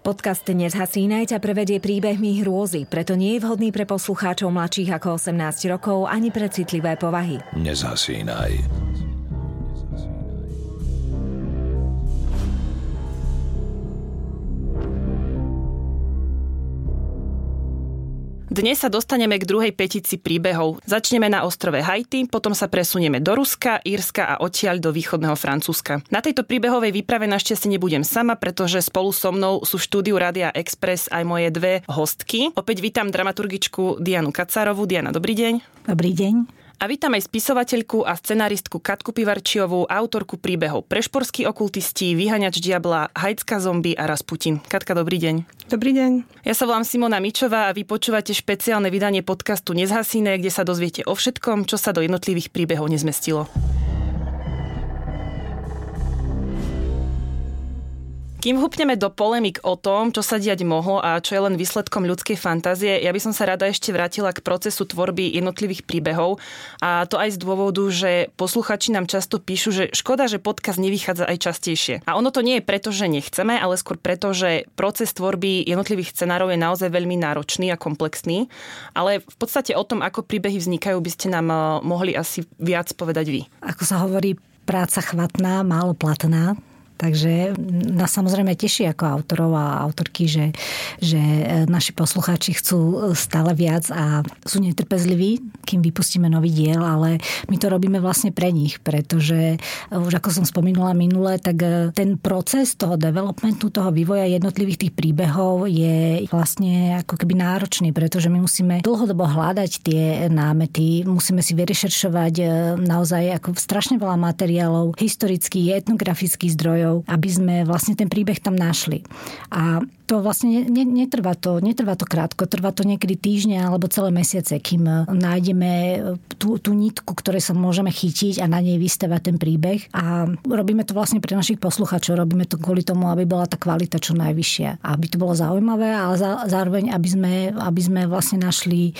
Podcast Nezhasínaj ťa prevedie príbehmi hrôzy, preto nie je vhodný pre poslucháčov mladších ako 18 rokov ani pre citlivé povahy. Nezhasínaj. Dnes sa dostaneme k druhej petici príbehov. Začneme na ostrove Haiti, potom sa presunieme do Ruska, Írska a odtiaľ do východného Francúzska. Na tejto príbehovej výprave našťastie nebudem sama, pretože spolu so mnou sú v štúdiu Radia Express aj moje dve hostky. Opäť vítam dramaturgičku Dianu Kacárovú. Diana, dobrý deň. Dobrý deň. A vítam aj spisovateľku a scenaristku Katku Pivarčiovú, autorku príbehov Prešporskí okultisti, Vyhaňač diabla, Hajcka zombie a Rasputin. Katka, dobrý deň. Dobrý deň. Ja sa volám Simona Mičová a vy počúvate špeciálne vydanie podcastu Nezhasíne, kde sa dozviete o všetkom, čo sa do jednotlivých príbehov nezmestilo. Kým hupneme do polemik o tom, čo sa diať mohlo a čo je len výsledkom ľudskej fantázie, ja by som sa rada ešte vrátila k procesu tvorby jednotlivých príbehov a to aj z dôvodu, že posluchači nám často píšu, že škoda, že podcast nevychádza aj častejšie. A ono to nie je preto, že nechceme, ale skôr preto, že proces tvorby jednotlivých scenárov je naozaj veľmi náročný a komplexný. Ale v podstate o tom, ako príbehy vznikajú, by ste nám eh, mohli asi viac povedať vy. Ako sa hovorí, práca chvatná, málo platná. Takže nás samozrejme teší ako autorov a autorky, že, že naši poslucháči chcú stále viac a sú netrpezliví, kým vypustíme nový diel, ale my to robíme vlastne pre nich, pretože už ako som spomínala minule, tak ten proces toho developmentu, toho vývoja jednotlivých tých príbehov je vlastne ako keby náročný, pretože my musíme dlhodobo hľadať tie námety, musíme si vyrešeršovať naozaj ako strašne veľa materiálov, historických, etnografických zdrojov, aby sme vlastne ten príbeh tam našli. A to vlastne ne, netrvá to, netrvá to krátko, trvá to niekedy týždňa alebo celé mesiace, kým nájdeme tú, tú nitku, ktorej sa môžeme chytiť a na nej vystavať ten príbeh. A robíme to vlastne pre našich posluchačov, robíme to kvôli tomu, aby bola tá kvalita čo najvyššia. Aby to bolo zaujímavé, ale za, zároveň, aby sme, aby sme vlastne našli e,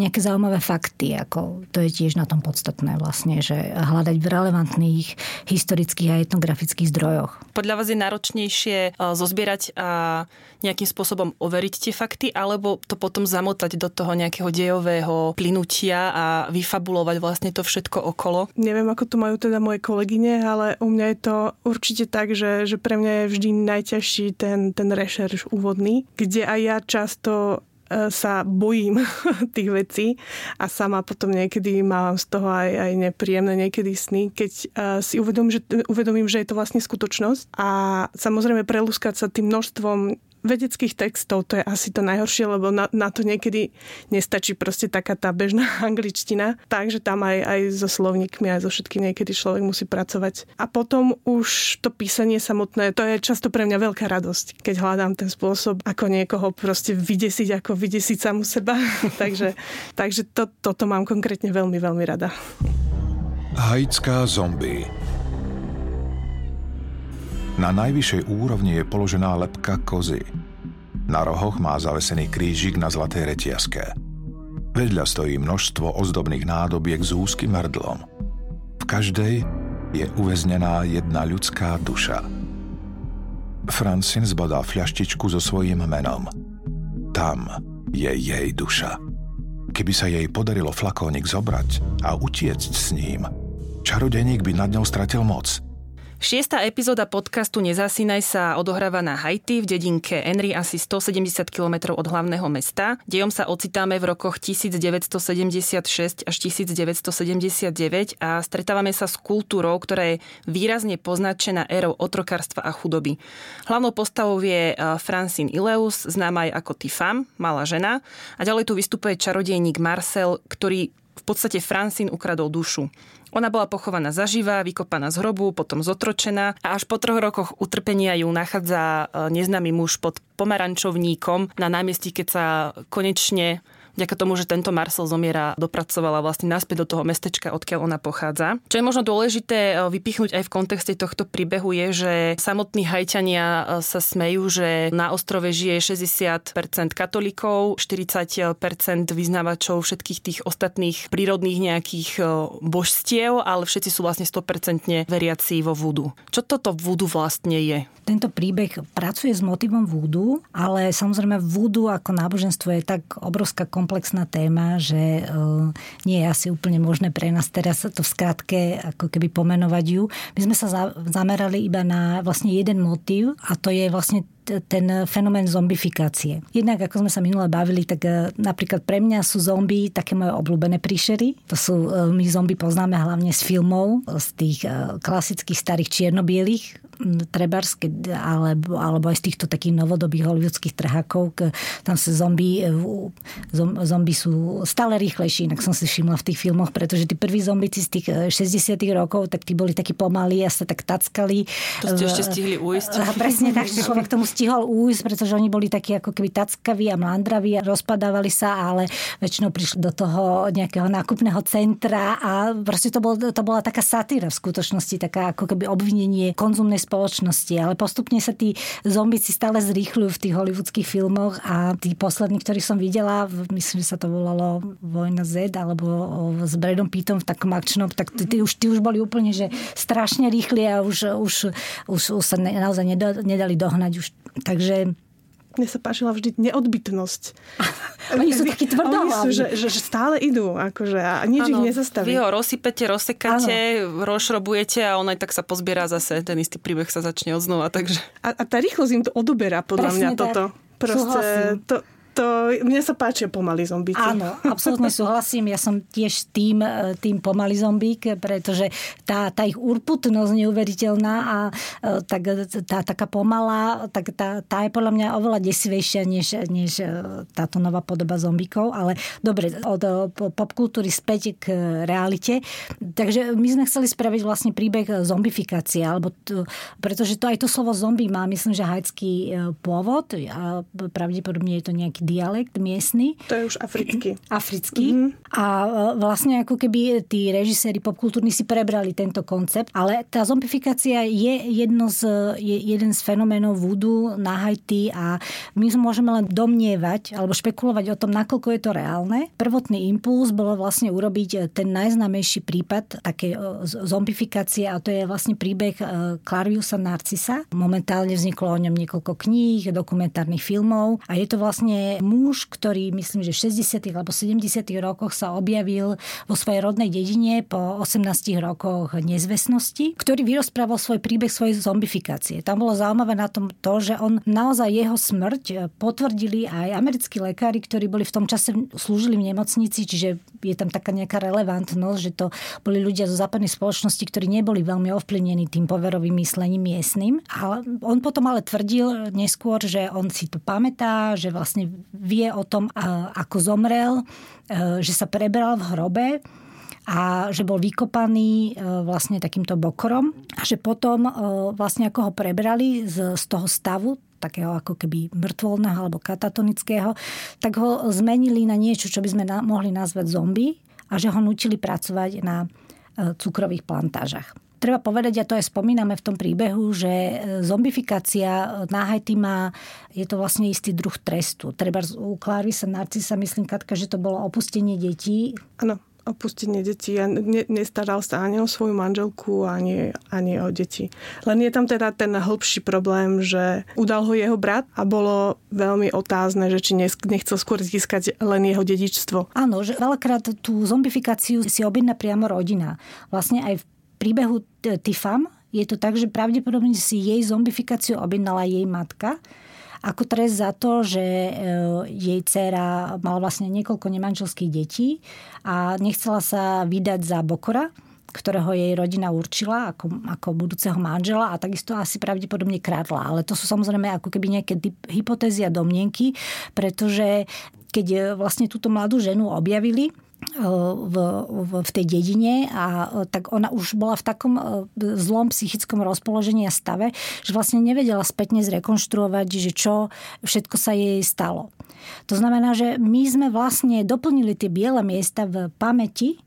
nejaké zaujímavé fakty. Ako to je tiež na tom podstatné vlastne, že hľadať v relevantných historických a etnografických zdrojoch. Podľa vás je náročnejšie e, zozbierať a nejakým spôsobom overiť tie fakty, alebo to potom zamotať do toho nejakého dejového plynutia a vyfabulovať vlastne to všetko okolo? Neviem, ako to majú teda moje kolegyne, ale u mňa je to určite tak, že, že pre mňa je vždy najťažší ten, ten rešerš úvodný, kde aj ja často e, sa bojím tých vecí a sama potom niekedy mám z toho aj, aj nepríjemné niekedy sny, keď uh, si uvedomím že, uvedomím, že je to vlastne skutočnosť a samozrejme prelúskať sa tým množstvom vedeckých textov to je asi to najhoršie, lebo na, na to niekedy nestačí proste taká tá bežná angličtina. Takže tam aj, aj so slovníkmi, aj so všetkým niekedy človek musí pracovať. A potom už to písanie samotné, to je často pre mňa veľká radosť, keď hľadám ten spôsob, ako niekoho proste vydesiť, ako vydesiť samu seba. takže takže to, toto mám konkrétne veľmi, veľmi rada. Haitská zombie na najvyššej úrovni je položená lepka kozy. Na rohoch má zavesený krížik na zlatej retiaske. Vedľa stojí množstvo ozdobných nádobiek s úzkým hrdlom. V každej je uväznená jedna ľudská duša. Francin zbadá fľaštičku so svojím menom. Tam je jej duša. Keby sa jej podarilo flakónik zobrať a utiecť s ním, čarodeník by nad ňou stratil moc – Šiesta epizóda podcastu Nezasínaj sa odohráva na Haiti v dedinke Henry asi 170 km od hlavného mesta. Dejom sa ocitáme v rokoch 1976 až 1979 a stretávame sa s kultúrou, ktorá je výrazne poznačená érou otrokarstva a chudoby. Hlavnou postavou je eh, Francine Ileus, známa aj ako Tifam, malá žena. A ďalej tu vystupuje čarodejník Marcel, ktorý v podstate Francine ukradol dušu. Ona bola pochovaná zaživa, vykopaná z hrobu, potom zotročená a až po troch rokoch utrpenia ju nachádza e, neznámy muž pod pomarančovníkom na námestí, keď sa konečne vďaka tomu, že tento Marcel zomiera, dopracovala vlastne naspäť do toho mestečka, odkiaľ ona pochádza. Čo je možno dôležité vypichnúť aj v kontexte tohto príbehu je, že samotní hajťania sa smejú, že na ostrove žije 60% katolíkov, 40% vyznávačov všetkých tých ostatných prírodných nejakých božstiev, ale všetci sú vlastne 100% veriaci vo vúdu. Čo toto vúdu vlastne je? Tento príbeh pracuje s motivom vúdu, ale samozrejme vúdu ako náboženstvo je tak obrovská komplexná téma, že nie je asi úplne možné pre nás teraz to v skratke ako keby pomenovať ju. My sme sa zamerali iba na vlastne jeden motív a to je vlastne ten fenomén zombifikácie. Jednak, ako sme sa minule bavili, tak e, napríklad pre mňa sú zombie také moje obľúbené príšery. To sú, e, my zombie poznáme hlavne z filmov, z tých e, klasických starých čiernobielých trebárs, alebo, alebo aj z týchto takých novodobých hollywoodských trhákov. Tam sa zombie, zombie sú stále rýchlejší, inak som si všimla v tých filmoch, pretože tí prví zombici z tých 60 rokov, tak tí boli takí pomalí a sa tak tackali. To ste ešte stihli ujsť. Presne tak, človek tomu stihol újsť, pretože oni boli takí ako keby tackaví a mlandraví a rozpadávali sa, ale väčšinou prišli do toho nejakého nákupného centra a proste to, bol, to bola taká satíra v skutočnosti, taká ako keby obvinenie konzumnej spoločnosti, ale postupne sa tí zombici stále zrýchľujú v tých hollywoodských filmoch a tí poslední, ktorých som videla, myslím, že sa to volalo Vojna Z alebo s Bradom Pittom v takom akčnom, tak tí, tí, už, tí už boli úplne, že strašne rýchli a už, už, už, už sa naozaj nedali dohnať. Už Takže mne sa páčila vždy neodbytnosť. Oni sú takí tvrdohlaví. Oni sú, že, že, že stále idú akože, a nič ano, ich nezastaví. Vy ho rozsypete, rozsekáte, rozšrobujete a on aj tak sa pozbiera zase. Ten istý príbeh sa začne odznova. Takže... A, a tá rýchlosť im to odoberá podľa Presne mňa tak. toto. Proste, to, to, mne sa páčia pomalý zombíky. Áno, absolútne súhlasím. Ja som tiež tým, e, tým pomalý zombík, pretože tá, tá ich urputnosť neuveriteľná a e, tak, tá taká pomalá, tak tá, tá je podľa mňa oveľa desivejšia než, než e, táto nová podoba zombíkov. Ale dobre, od popkultúry späť k realite. Takže my sme chceli spraviť vlastne príbeh zombifikácie, alebo to, pretože to aj to slovo zombie má, myslím, že hajcký pôvod a pravdepodobne je to nejaký dialekt miestny. To je už africký. Africký. Mm-hmm. A e, vlastne ako keby tí režiséri popkultúrni si prebrali tento koncept, ale tá zombifikácia je, jedno z, je jeden z fenoménov vúdu na Haiti a my môžeme len domnievať alebo špekulovať o tom, nakoľko je to reálne. Prvotný impuls bolo vlastne urobiť ten najznámejší prípad také e, zombifikácie a to je vlastne príbeh e, Clariusa Narcisa. Momentálne vzniklo o ňom niekoľko kníh, dokumentárnych filmov a je to vlastne muž, ktorý myslím, že v 60. alebo 70. rokoch sa objavil vo svojej rodnej dedine po 18 rokoch nezvestnosti, ktorý vyrozprával svoj príbeh svojej zombifikácie. Tam bolo zaujímavé na tom to, že on naozaj jeho smrť potvrdili aj americkí lekári, ktorí boli v tom čase slúžili v nemocnici, čiže je tam taká nejaká relevantnosť, že to boli ľudia zo západnej spoločnosti, ktorí neboli veľmi ovplyvnení tým poverovým myslením miestnym. A on potom ale tvrdil neskôr, že on si to pamätá, že vlastne vie o tom, ako zomrel, e, že sa prebral v hrobe a že bol vykopaný e, vlastne takýmto bokorom a že potom e, vlastne ako ho prebrali z, z toho stavu, takého ako keby mŕtvolného alebo katatonického, tak ho zmenili na niečo, čo by sme na, mohli nazvať zombie a že ho nutili pracovať na cukrových plantážach. Treba povedať, a to aj spomíname v tom príbehu, že e, zombifikácia na Haiti má, je to vlastne istý druh trestu. Treba u Clarisa Narcisa, myslím, Katka, že to bolo opustenie detí. Áno opustenie detí a ne, nestaral sa ani o svoju manželku, ani, ani o deti. Len je tam teda ten hĺbší problém, že udal ho jeho brat a bolo veľmi otázne, že či nechcel skôr získať len jeho dedičstvo. Áno, že veľakrát tú zombifikáciu si objedná priamo rodina. Vlastne aj v príbehu Tifam je to tak, že pravdepodobne si jej zombifikáciu objednala jej matka ako trest za to, že e, jej dcéra mala vlastne niekoľko nemanželských detí a nechcela sa vydať za Bokora, ktorého jej rodina určila ako, ako budúceho manžela a takisto asi pravdepodobne krádla. Ale to sú samozrejme ako keby nejaké hypotézy a domnienky, pretože keď vlastne túto mladú ženu objavili, v, v, v tej dedine a tak ona už bola v takom zlom psychickom rozpoložení a stave, že vlastne nevedela spätne zrekonštruovať, že čo všetko sa jej stalo. To znamená, že my sme vlastne doplnili tie biele miesta v pamäti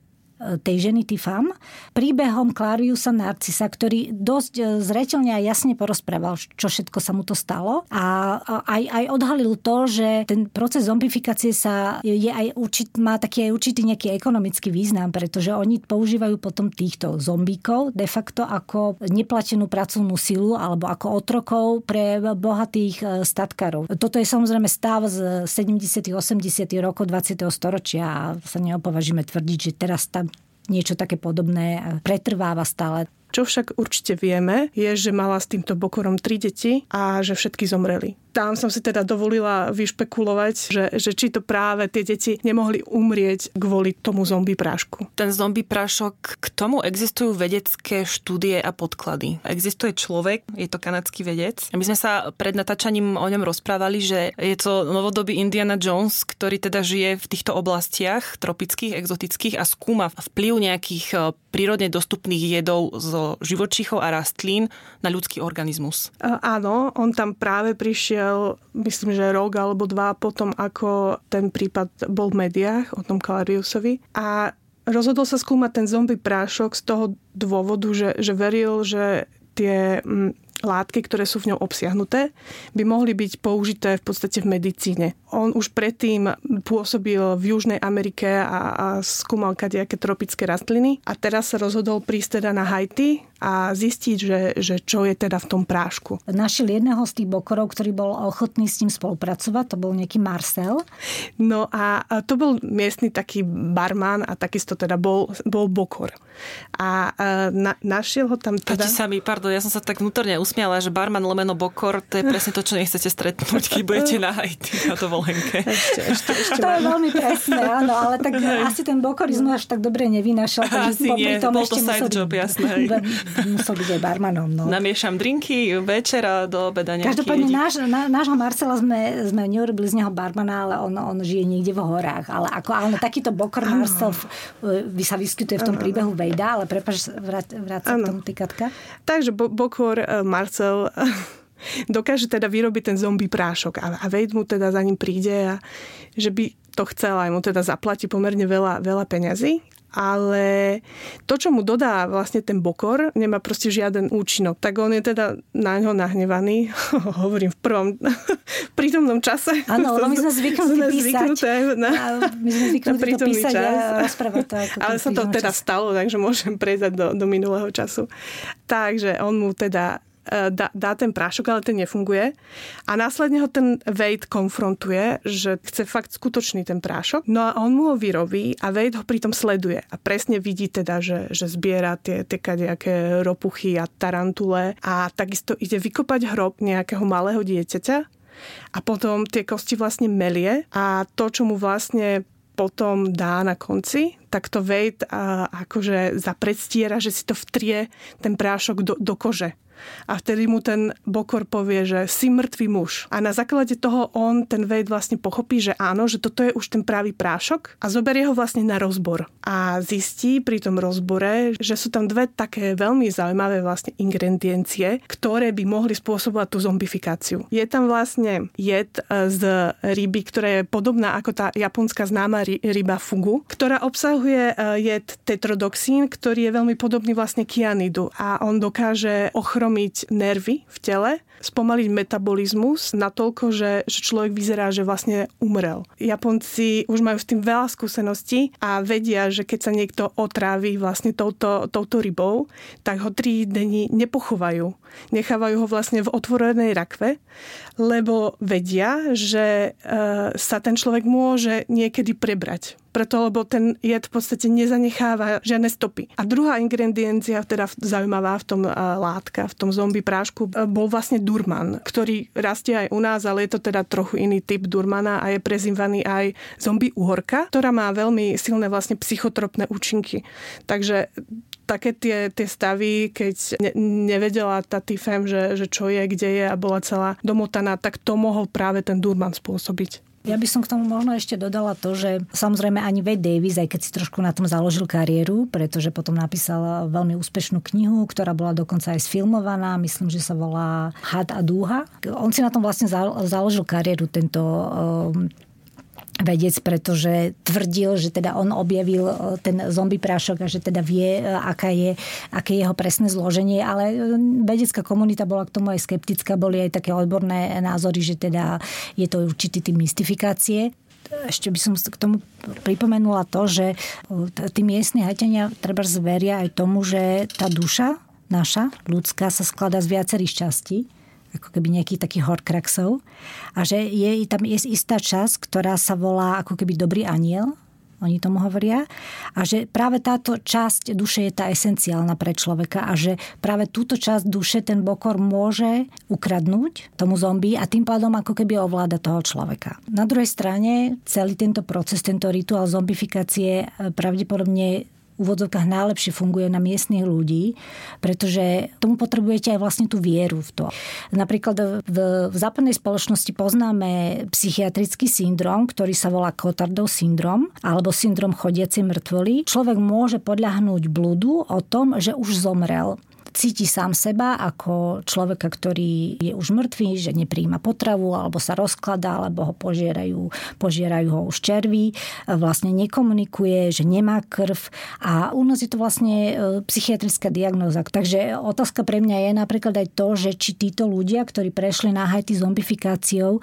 tej ženy Tifam, príbehom Clariusa Narcisa, ktorý dosť e, zretelne a jasne porozprával, čo všetko sa mu to stalo a aj, aj odhalil to, že ten proces zombifikácie sa je aj určit, má taký aj určitý nejaký ekonomický význam, pretože oni používajú potom týchto zombíkov de facto ako neplatenú pracovnú silu alebo ako otrokov pre bohatých e, statkárov. Toto je samozrejme stav z 70. 80. rokov 20. storočia a sa neopovažíme tvrdiť, že teraz tam niečo také podobné pretrváva stále. Čo však určite vieme, je, že mala s týmto Bokorom tri deti a že všetky zomreli tam som si teda dovolila vyšpekulovať, že, že či to práve tie deti nemohli umrieť kvôli tomu zombie prášku. Ten zombie prášok, k tomu existujú vedecké štúdie a podklady. Existuje človek, je to kanadský vedec. My sme sa pred natáčaním o ňom rozprávali, že je to novodobý Indiana Jones, ktorý teda žije v týchto oblastiach tropických, exotických a skúma vplyv nejakých e, prírodne dostupných jedov zo živočíchov a rastlín na ľudský organizmus. Áno, on tam práve prišiel myslím, že rok alebo dva potom, ako ten prípad bol v médiách o tom Kalariusovi. A rozhodol sa skúmať ten zombie prášok z toho dôvodu, že, že veril, že tie mm, látky, ktoré sú v ňom obsiahnuté, by mohli byť použité v podstate v medicíne. On už predtým pôsobil v Južnej Amerike a, a skúmal kadejaké tropické rastliny a teraz sa rozhodol prísť teda na Haiti a zistiť, že, že čo je teda v tom prášku. Našiel jedného z tých bokorov, ktorý bol ochotný s ním spolupracovať, to bol nejaký Marcel. No a to bol miestny taký barman a takisto teda bol, bol bokor. A na, našiel ho tam teda... Páči sa mi, pardon, ja som sa tak vnútorne usmiala, že barman lomeno bokor, to je presne to, čo nechcete stretnúť, keď budete na Haiti na dovolenke. Ešte, ešte, ešte to je veľmi presné, áno, ale tak asi ten bokorizmu až tak dobre nevynašal. Asi nie, tom bol to side job, jasné. Musel byť aj barmanom. No. Namiešam drinky večera do obeda Každopádne náš, na, nášho Marcela sme, sme neurobili z neho barmana, ale on, on žije niekde v horách. Ale ako, ale takýto bokor Marcel vy sa vyskytuje v tom príbehu Vejda, ale prepáč, vrát sa k tomu tykatka. Takže bo, bokor Marcel dokáže teda vyrobiť ten zombie prášok a, a Wade mu teda za ním príde a že by to chcel aj mu teda zaplatí pomerne veľa, veľa peňazí ale to, čo mu dodá vlastne ten bokor, nemá proste žiaden účinok. Tak on je teda na ňo nahnevaný, hovorím v prvom prítomnom čase. Áno, lebo my sme zvyknutí písať. Na, my sme zvyknutí to písať čas. a to. Ako ale sa to teda čas. stalo, takže môžem prejsť do, do minulého času. Takže on mu teda dá, dá ten prášok, ale ten nefunguje. A následne ho ten Wade konfrontuje, že chce fakt skutočný ten prášok. No a on mu ho vyrobí a Wade ho pritom sleduje. A presne vidí teda, že, že zbiera tie, tie kadejaké ropuchy a tarantule a takisto ide vykopať hrob nejakého malého dieťaťa a potom tie kosti vlastne melie a to, čo mu vlastne potom dá na konci, tak to Wade akože zapredstiera, že si to vtrie ten prášok do, do kože a vtedy mu ten Bokor povie, že si mŕtvý muž. A na základe toho on, ten Wade vlastne pochopí, že áno, že toto je už ten pravý prášok a zoberie ho vlastne na rozbor. A zistí pri tom rozbore, že sú tam dve také veľmi zaujímavé vlastne ingrediencie, ktoré by mohli spôsobovať tú zombifikáciu. Je tam vlastne jed e, z ryby, ktorá je podobná ako tá japonská známa ryba fugu, ktorá obsahuje e, jed tetrodoxín, ktorý je veľmi podobný vlastne kianidu a on dokáže ochromiť utlmiť nervy v tele, spomaliť metabolizmus natoľko, že, že človek vyzerá, že vlastne umrel. Japonci už majú s tým veľa skúseností a vedia, že keď sa niekto otrávi vlastne touto, touto rybou, tak ho 3 dní nepochovajú. Nechávajú ho vlastne v otvorenej rakve, lebo vedia, že e, sa ten človek môže niekedy prebrať preto lebo ten jed v podstate nezanecháva žiadne stopy. A druhá ingrediencia, teda zaujímavá v tom látka, v tom zombie prášku, e, bol vlastne durman, ktorý rastie aj u nás, ale je to teda trochu iný typ durmana a je prezývaný aj zombie uhorka, ktorá má veľmi silné vlastne psychotropné účinky. Takže také tie, tie stavy, keď ne, nevedela tá Tifem, že, že čo je, kde je a bola celá domotaná, tak to mohol práve ten Durman spôsobiť. Ja by som k tomu možno ešte dodala to, že samozrejme ani Wade Davis, aj keď si trošku na tom založil kariéru, pretože potom napísal veľmi úspešnú knihu, ktorá bola dokonca aj sfilmovaná, myslím, že sa volá Had a dúha. On si na tom vlastne založil kariéru, tento vedec, pretože tvrdil, že teda on objavil e, ten zombie prášok a že teda vie, e, aká je, aké je jeho presné zloženie, ale e, vedecká komunita bola k tomu aj skeptická, boli aj také odborné názory, že teda je to určitý tým mystifikácie. Ešte by som k tomu pripomenula to, že tí miestni hajťania treba zveria aj tomu, že tá duša naša, ľudská, sa skladá z viacerých častí ako keby nejakých takých horkraxov a že je tam je istá časť, ktorá sa volá ako keby dobrý aniel, oni tomu hovoria, a že práve táto časť duše je tá esenciálna pre človeka a že práve túto časť duše ten bokor môže ukradnúť tomu zombie a tým pádom ako keby ovláda toho človeka. Na druhej strane celý tento proces, tento rituál zombifikácie pravdepodobne úvodzovkách najlepšie funguje na miestnych ľudí, pretože tomu potrebujete aj vlastne tú vieru v to. Napríklad v, v západnej spoločnosti poznáme psychiatrický syndrom, ktorý sa volá Cotardov syndrom alebo syndrom chodiacej mŕtvoly. Človek môže podľahnúť bludu o tom, že už zomrel cíti sám seba ako človeka, ktorý je už mŕtvý, že nepríjma potravu alebo sa rozkladá, alebo ho požierajú, požierajú ho už červí, vlastne nekomunikuje, že nemá krv a u nás je to vlastne e, psychiatrická diagnóza. Takže otázka pre mňa je napríklad aj to, že či títo ľudia, ktorí prešli na Haiti zombifikáciou, e,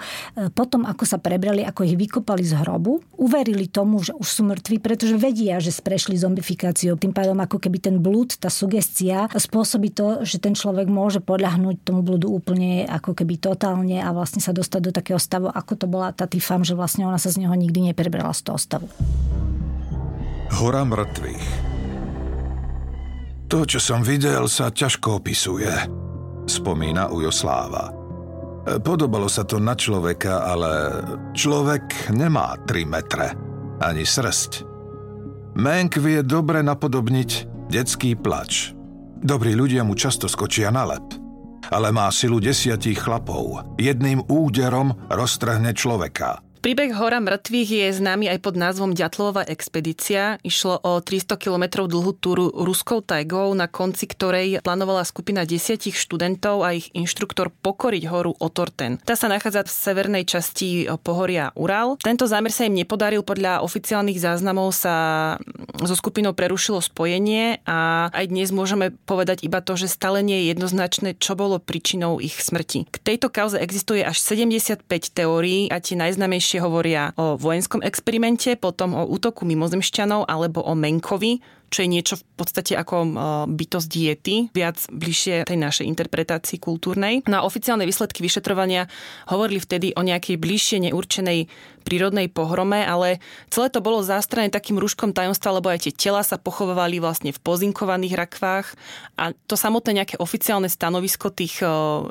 potom ako sa prebrali, ako ich vykopali z hrobu, uverili tomu, že už sú mŕtvi, pretože vedia, že prešli zombifikáciou. Tým pádom ako keby ten blúd, tá sugestia spôsob pôsobí to, že ten človek môže podľahnúť tomu bludu úplne ako keby totálne a vlastne sa dostať do takého stavu, ako to bola tá Tifam, že vlastne ona sa z neho nikdy neprebrala z toho stavu. Hora mŕtvych. To, čo som videl, sa ťažko opisuje, spomína Ujosláva. Podobalo sa to na človeka, ale človek nemá 3 metre, ani srst. Menk vie dobre napodobniť detský plač, Dobrí ľudia mu často skočia na lep, ale má silu desiatich chlapov. Jedným úderom roztrhne človeka. Príbeh Hora mŕtvych je známy aj pod názvom Ďatlová expedícia. Išlo o 300 km dlhú túru ruskou tajgou, na konci ktorej plánovala skupina desiatich študentov a ich inštruktor pokoriť horu Otorten. Tá sa nachádza v severnej časti pohoria Ural. Tento zámer sa im nepodaril, podľa oficiálnych záznamov sa so skupinou prerušilo spojenie a aj dnes môžeme povedať iba to, že stále nie je jednoznačné, čo bolo príčinou ich smrti. K tejto kauze existuje až 75 teórií a tie najznamejšie najčastejšie hovoria o vojenskom experimente, potom o útoku mimozemšťanov alebo o Menkovi, čo je niečo v podstate ako bytosť diety, viac bližšie tej našej interpretácii kultúrnej. No a oficiálne výsledky vyšetrovania hovorili vtedy o nejakej bližšie neurčenej prírodnej pohrome, ale celé to bolo zástrané takým rúškom tajomstva, lebo aj tie tela sa pochovávali vlastne v pozinkovaných rakvách a to samotné nejaké oficiálne stanovisko tých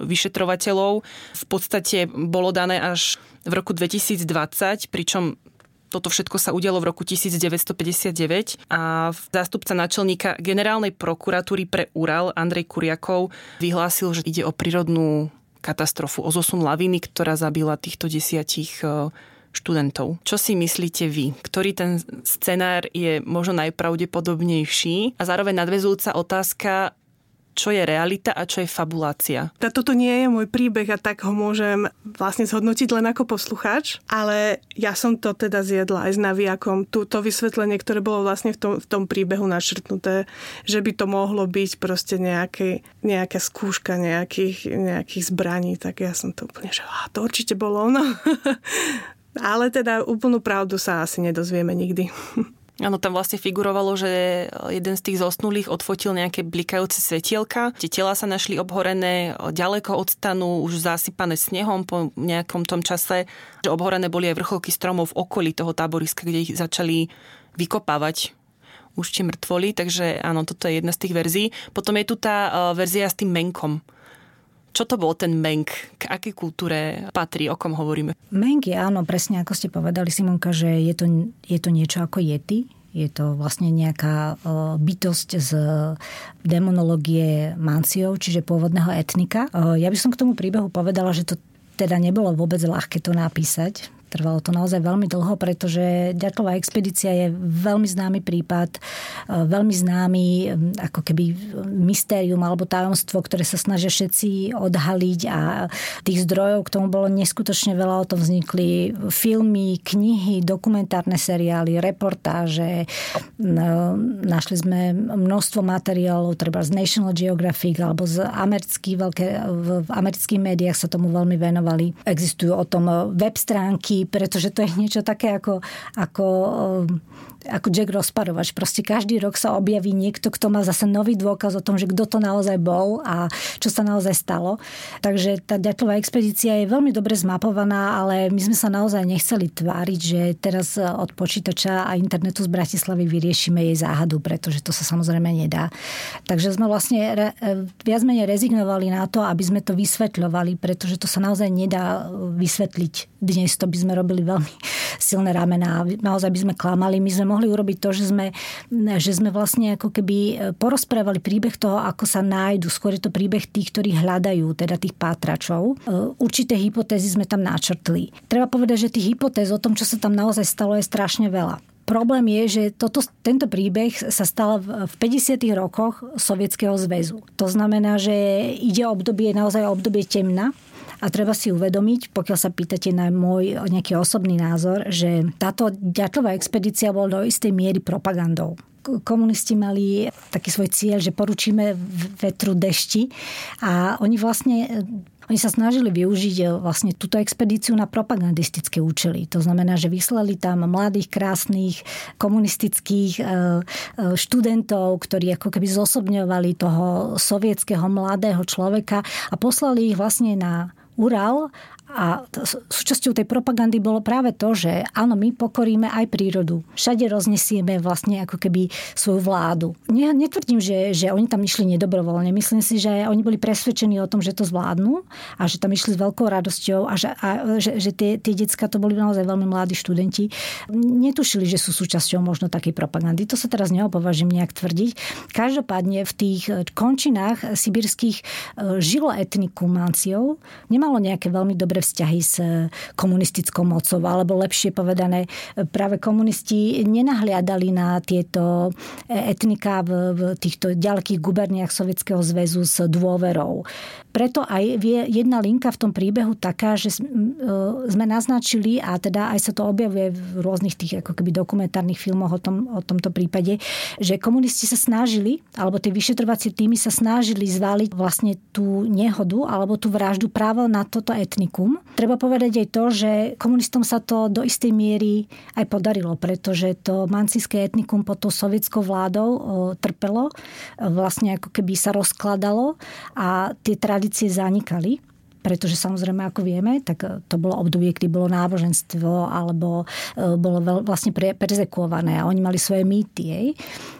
vyšetrovateľov v podstate bolo dané až v roku 2020, pričom toto všetko sa udialo v roku 1959 a zástupca náčelníka generálnej prokuratúry pre Ural Andrej Kuriakov vyhlásil, že ide o prírodnú katastrofu, o zosun laviny, ktorá zabila týchto desiatich e, študentov. Čo si myslíte vy? Ktorý ten scenár je možno najpravdepodobnejší? A zároveň nadvezujúca otázka, čo je realita a čo je fabulácia. Toto nie je môj príbeh a tak ho môžem vlastne zhodnotiť len ako poslucháč, ale ja som to teda zjedla aj s naviakom. To vysvetlenie, ktoré bolo vlastne v tom, v tom príbehu našrtnuté, že by to mohlo byť proste nejaké, nejaká skúška nejakých, nejakých zbraní, tak ja som to úplne, že á, to určite bolo ono. ale teda úplnú pravdu sa asi nedozvieme nikdy. Áno, tam vlastne figurovalo, že jeden z tých zosnulých odfotil nejaké blikajúce svetielka. Tie tela sa našli obhorené ďaleko od stanu, už zasypané snehom po nejakom tom čase. Že obhorené boli aj vrcholky stromov v okolí toho táboriska, kde ich začali vykopávať už tie mŕtvoli, takže áno, toto je jedna z tých verzií. Potom je tu tá verzia s tým menkom. Čo to bol ten menk? K akej kultúre patrí? O kom hovoríme? Menk je áno, presne ako ste povedali Simonka, že je to, je to niečo ako jety. Je to vlastne nejaká bytosť z demonológie Manciov, čiže pôvodného etnika. Ja by som k tomu príbehu povedala, že to teda nebolo vôbec ľahké to napísať, Trvalo to naozaj veľmi dlho, pretože Ďatlová expedícia je veľmi známy prípad, e, veľmi známy ako keby mystérium alebo tajomstvo, ktoré sa snažia všetci odhaliť a tých zdrojov k tomu bolo neskutočne veľa. O tom vznikli filmy, knihy, dokumentárne seriály, reportáže. Našli sme množstvo materiálov, treba z National Geographic alebo z amerických, veľké, v amerických médiách sa tomu veľmi venovali. Existujú o tom web stránky, pretože to je niečo také ako, ako ako Jack rozparovač. Proste každý rok sa objaví niekto, kto má zase nový dôkaz o tom, že kto to naozaj bol a čo sa naozaj stalo. Takže tá ďatlová expedícia je veľmi dobre zmapovaná, ale my sme sa naozaj nechceli tváriť, že teraz od počítača a internetu z Bratislavy vyriešime jej záhadu, pretože to sa samozrejme nedá. Takže sme vlastne viac menej rezignovali na to, aby sme to vysvetľovali, pretože to sa naozaj nedá vysvetliť. Dnes to by sme robili veľmi silné ramena naozaj by sme klamali. My sme mohli urobiť to, že sme, že sme vlastne ako keby e, porozprávali príbeh toho, ako sa nájdu. Skôr je to príbeh tých, ktorí hľadajú, teda tých pátračov. E, určité hypotézy sme tam načrtli. Treba povedať, že tých hypotéz o tom, čo sa tam naozaj stalo, je strašne veľa. Problém je, že toto, tento príbeh sa stal v 50. rokoch Sovietskeho zväzu. To znamená, že ide obdobie, naozaj obdobie temna, a treba si uvedomiť, pokiaľ sa pýtate na môj nejaký osobný názor, že táto ďatlová expedícia bola do istej miery propagandou komunisti mali taký svoj cieľ, že poručíme vetru dešti a oni vlastne oni sa snažili využiť e, vlastne túto expedíciu na propagandistické účely. To znamená, že vyslali tam mladých, krásnych, komunistických e, e, študentov, ktorí ako keby zosobňovali toho sovietského mladého človeka a poslali ich vlastne na Ural a súčasťou tej propagandy bolo práve to, že áno, my pokoríme aj prírodu. Všade roznesieme vlastne ako keby svoju vládu. Ne, netvrdím, že, že oni tam išli nedobrovoľne. Myslím si, že oni boli presvedčení o tom, že to zvládnu a že tam išli s veľkou radosťou a že, a, že, že tie, tie decka to boli naozaj veľmi mladí študenti. Netušili, že sú súčasťou možno takej propagandy. To sa teraz neopovažím nejak tvrdiť. Každopádne v tých končinách sibirských e, žilo etnikum Manciov. Nemalo nejaké veľmi dobré dobré vzťahy s eh, komunistickou mocou, alebo lepšie povedané, eh, práve komunisti nenahliadali na tieto eh, etnika v, v týchto ďalekých guberniách Sovietskeho zväzu s dôverou. Preto aj je jedna linka v tom príbehu taká, že sme naznačili, a teda aj sa to objavuje v rôznych tých ako keby dokumentárnych filmoch o, tom, o tomto prípade, že komunisti sa snažili, alebo tie vyšetrovacie týmy sa snažili zvaliť vlastne tú nehodu alebo tú vraždu práve na toto etnikum etnikum. Treba povedať aj to, že komunistom sa to do istej miery aj podarilo, pretože to mancijské etnikum pod tou sovietskou vládou trpelo, vlastne ako keby sa rozkladalo a tie tradície zanikali pretože samozrejme, ako vieme, tak to bolo obdobie, kedy bolo náboženstvo alebo e, bolo vlastne perzekuované a oni mali svoje mýty. Jej.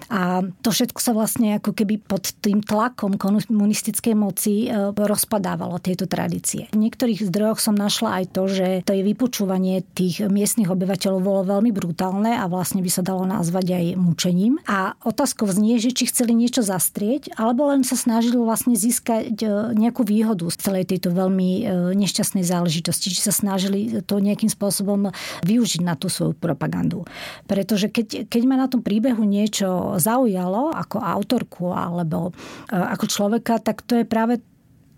A to všetko sa vlastne ako keby pod tým tlakom komunistickej moci e, rozpadávalo tieto tradície. V niektorých zdrojoch som našla aj to, že to je vypočúvanie tých miestnych obyvateľov bolo veľmi brutálne a vlastne by sa dalo nazvať aj mučením. A otázkou znie, že či chceli niečo zastrieť, alebo len sa snažili vlastne získať e, nejakú výhodu z celej tejto veľmi e, nešťastnej záležitosti, či sa snažili to nejakým spôsobom využiť na tú svoju propagandu. Pretože keď, keď ma na tom príbehu niečo zaujalo ako autorku alebo e, ako človeka, tak to je práve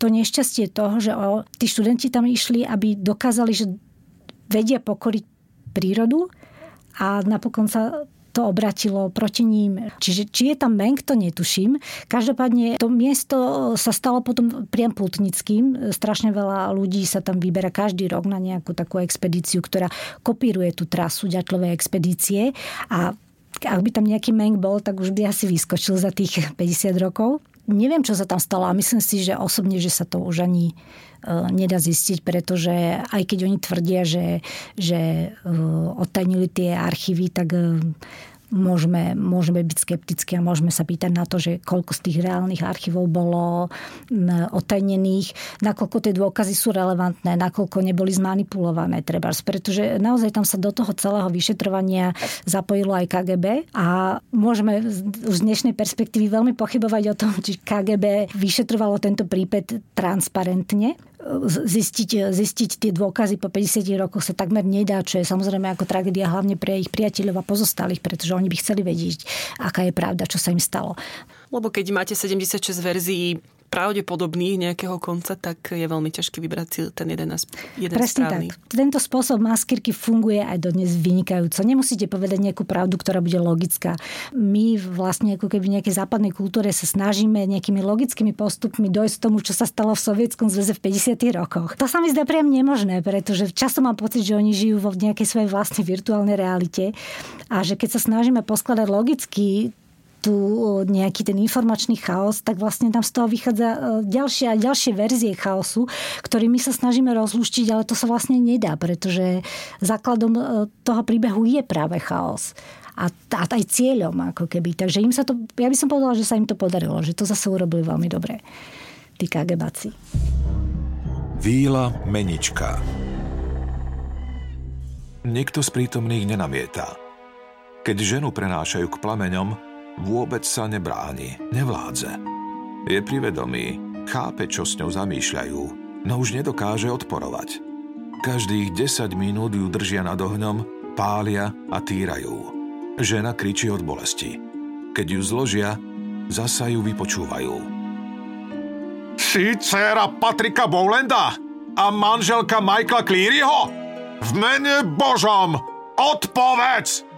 to nešťastie toho, že o, tí študenti tam išli, aby dokázali, že vedia pokoriť prírodu a napokon sa to obratilo proti ním. Čiže či je tam Meng, to netuším. Každopádne to miesto sa stalo potom priam putnickým. Strašne veľa ľudí sa tam vyberá každý rok na nejakú takú expedíciu, ktorá kopíruje tú trasu ďatlovej expedície a ak by tam nejaký Meng bol, tak už by asi vyskočil za tých 50 rokov. Neviem, čo sa tam stalo a myslím si, že osobne, že sa to už ani e, nedá zistiť, pretože aj keď oni tvrdia, že, že e, odtajnili tie archívy, tak e, môžeme, môžeme byť skeptickí a môžeme sa pýtať na to, že koľko z tých reálnych archívov bolo otajnených, nakoľko tie dôkazy sú relevantné, nakoľko neboli zmanipulované treba. Pretože naozaj tam sa do toho celého vyšetrovania zapojilo aj KGB a môžeme už z dnešnej perspektívy veľmi pochybovať o tom, či KGB vyšetrovalo tento prípad transparentne. Zistiť, zistiť tie dôkazy po 50 rokoch sa takmer nedá, čo je samozrejme ako tragédia hlavne pre ich priateľov a pozostalých, pretože oni by chceli vedieť, aká je pravda, čo sa im stalo. Lebo keď máte 76 verzií pravdepodobných nejakého konca, tak je veľmi ťažké vybrať si ten jeden, jeden Presne správny. tak. Tento spôsob maskírky funguje aj dodnes vynikajúco. Nemusíte povedať nejakú pravdu, ktorá bude logická. My vlastne ako keby v nejakej západnej kultúre sa snažíme nejakými logickými postupmi dojsť k tomu, čo sa stalo v Sovietskom zväze v 50. rokoch. To sa mi zdá priam nemožné, pretože často mám pocit, že oni žijú vo nejakej svojej vlastnej virtuálnej realite a že keď sa snažíme poskladať logicky tu nejaký ten informačný chaos, tak vlastne tam z toho vychádza e, ďalšie a ďalšie verzie chaosu, ktorými sa snažíme rozluštiť, ale to sa vlastne nedá, pretože základom e, toho príbehu je práve chaos a, a aj cieľom ako keby. Takže im sa to, ja by som povedala, že sa im to podarilo, že to zase urobili veľmi dobre. Tí KGBáci. Víla Menička Nikto z prítomných nenamieta. Keď ženu prenášajú k plameňom, Vôbec sa nebráni, nevládze. Je privedomý, chápe, čo s ňou zamýšľajú, no už nedokáže odporovať. Každých 10 minút ju držia nad ohňom, pália a týrajú. Žena kričí od bolesti. Keď ju zložia, zasa ju vypočúvajú. Si dcera Patrika Bowlanda a manželka Michaela Clearyho? V mene Božom, odpovedz!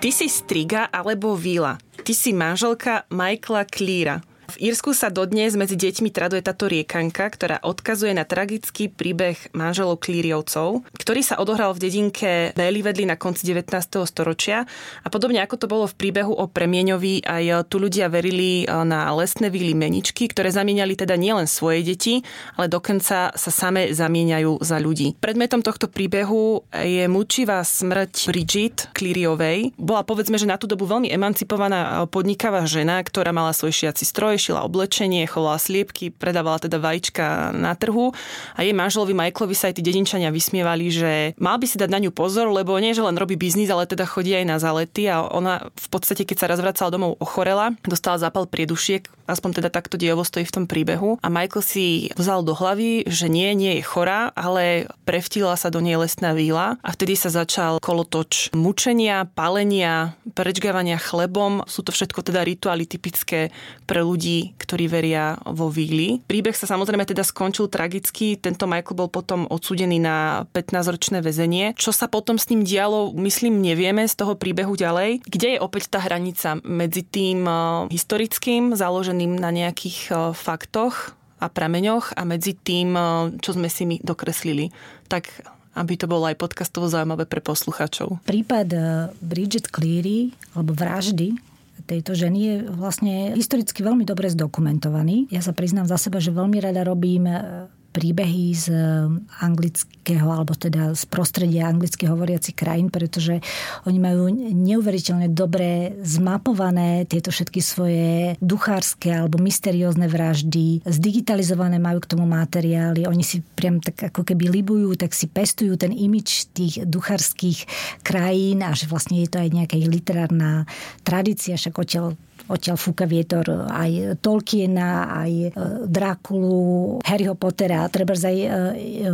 Ty si Striga alebo Vila. Ty si manželka Michaela Cleara. V Írsku sa dodnes medzi deťmi traduje táto riekanka, ktorá odkazuje na tragický príbeh manželov Klíriovcov, ktorý sa odohral v dedinke Vedli na konci 19. storočia. A podobne ako to bolo v príbehu o Premieňovi, aj tu ľudia verili e, na lesné víly meničky, ktoré zamieniali teda nielen svoje deti, ale dokonca sa same zamieňajú za ľudí. Predmetom tohto príbehu je mučivá smrť Bridget Klíriovej. Bola povedzme, že na tú dobu veľmi emancipovaná e, podnikavá žena, ktorá mala svoj šiaci stroj, šila oblečenie, chovala sliepky, predávala teda vajíčka na trhu. A jej manželovi Michaelovi sa aj tí dedinčania vysmievali, že mal by si dať na ňu pozor, lebo nie, že len robí biznis, ale teda chodí aj na zalety a ona v podstate, keď sa raz vracala domov, ochorela, dostala zápal priedušiek, aspoň teda takto dievo stojí v tom príbehu. A Michael si vzal do hlavy, že nie, nie je chorá, ale prevtila sa do nej lesná víla a vtedy sa začal kolotoč mučenia, palenia, prečgávania chlebom. Sú to všetko teda rituály typické pre ľudí ľudí, ktorí veria vo víly. Príbeh sa samozrejme teda skončil tragicky. Tento Michael bol potom odsúdený na 15-ročné väzenie. Čo sa potom s ním dialo, myslím, nevieme z toho príbehu ďalej. Kde je opäť tá hranica medzi tým eh, historickým, založeným na nejakých eh, faktoch a prameňoch a medzi tým, eh, čo sme si my dokreslili. Tak aby to bolo aj podcastovo zaujímavé pre poslucháčov. Prípad Bridget Cleary, alebo vraždy, tejto ženy je vlastne historicky veľmi dobre zdokumentovaný. Ja sa priznám za seba, že veľmi rada robím príbehy z eh, anglického, alebo teda z prostredia anglicky hovoriacich krajín, pretože oni majú neuveriteľne dobre zmapované tieto všetky svoje duchárske alebo mysteriózne vraždy, zdigitalizované majú k tomu materiály, oni si priam tak ako keby libujú, tak si pestujú ten imič tých duchárskych krajín a že vlastne je to aj nejaká literárna tradícia, však odtiaľ odtiaľ fúka vietor aj Tolkiena, aj e, Drákulu, Harryho Pottera. Treba aj e,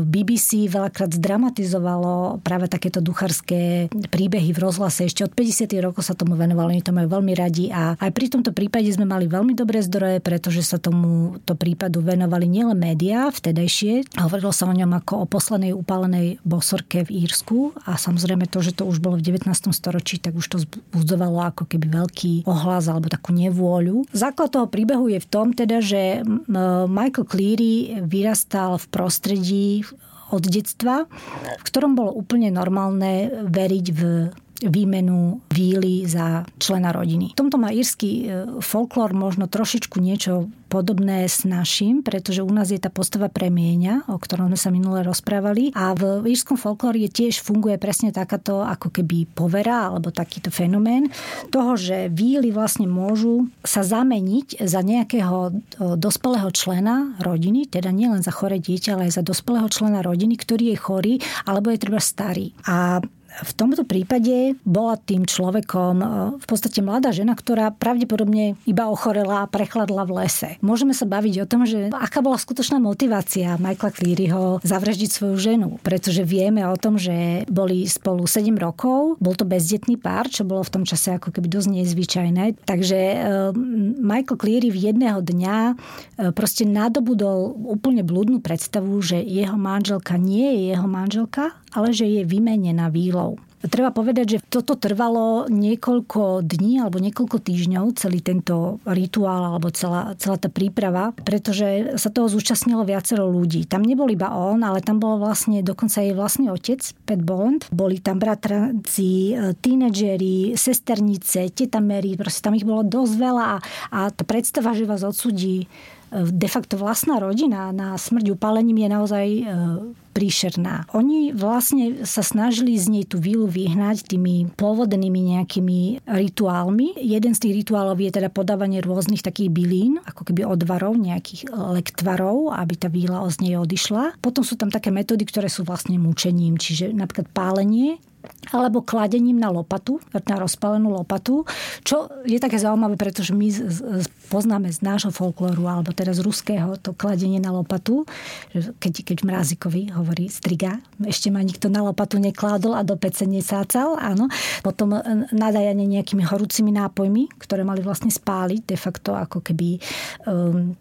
BBC veľakrát zdramatizovalo práve takéto ducharské príbehy v rozhlase. Ešte od 50. rokov sa tomu venovali, oni to majú veľmi radi a aj pri tomto prípade sme mali veľmi dobré zdroje, pretože sa tomuto prípadu venovali nielen médiá vtedajšie, hovorilo sa o ňom ako o poslednej upálenej bosorke v Írsku a samozrejme to, že to už bolo v 19. storočí, tak už to vzbudzovalo ako keby veľký ohlas alebo takú nevôľu. Základ toho príbehu je v tom teda, že Michael Cleary vyrastal v prostredí od detstva, v ktorom bolo úplne normálne veriť v výmenu víly za člena rodiny. V tomto má írsky e, folklór možno trošičku niečo podobné s našim, pretože u nás je tá postava premieňa, o ktorom sme sa minule rozprávali. A v írskom folklóri tiež funguje presne takáto ako keby povera alebo takýto fenomén toho, že víly vlastne môžu sa zameniť za nejakého e, dospelého člena rodiny, teda nielen za chore dieťa, ale aj za dospelého člena rodiny, ktorý je chorý alebo je treba starý. A v tomto prípade bola tým človekom e, v podstate mladá žena, ktorá pravdepodobne iba ochorela a prechladla v lese. Môžeme sa baviť o tom, že aká bola skutočná motivácia Michaela Clearyho zavraždiť svoju ženu, pretože vieme o tom, že boli spolu 7 rokov, bol to bezdetný pár, čo bolo v tom čase ako keby dosť nezvyčajné. Takže e, Michael Cleary v jedného dňa e, proste nadobudol úplne blúdnu predstavu, že jeho manželka nie je jeho manželka, ale že je vymenená výlou. Treba povedať, že toto trvalo niekoľko dní alebo niekoľko týždňov, celý tento rituál alebo celá, celá tá príprava, pretože sa toho zúčastnilo viacero ľudí. Tam nebol iba on, ale tam bol vlastne dokonca jej vlastný otec, Pat Bond. Boli tam bratranci, e, tínedžeri, sesternice, teta Mary, proste tam ich bolo dosť veľa a, a tá predstava, že vás odsudí de facto vlastná rodina na smrť upálením je naozaj e, príšerná. Oni vlastne sa snažili z nej tú vílu vyhnať tými pôvodnými nejakými rituálmi. Jeden z tých rituálov je teda podávanie rôznych takých bylín, ako keby odvarov, nejakých lektvarov, aby tá víla z nej odišla. Potom sú tam také metódy, ktoré sú vlastne mučením, čiže napríklad pálenie, alebo kladením na lopatu, na rozpalenú lopatu, čo je také zaujímavé, pretože my poznáme z nášho folklóru, alebo teda z ruského, to kladenie na lopatu, keď, keď mrázikovi hovorí striga, ešte ma nikto na lopatu nekládol a do pece nesácal, áno. Potom e, nadajanie nejakými horúcimi nápojmi, ktoré mali vlastne spáliť de facto ako keby um,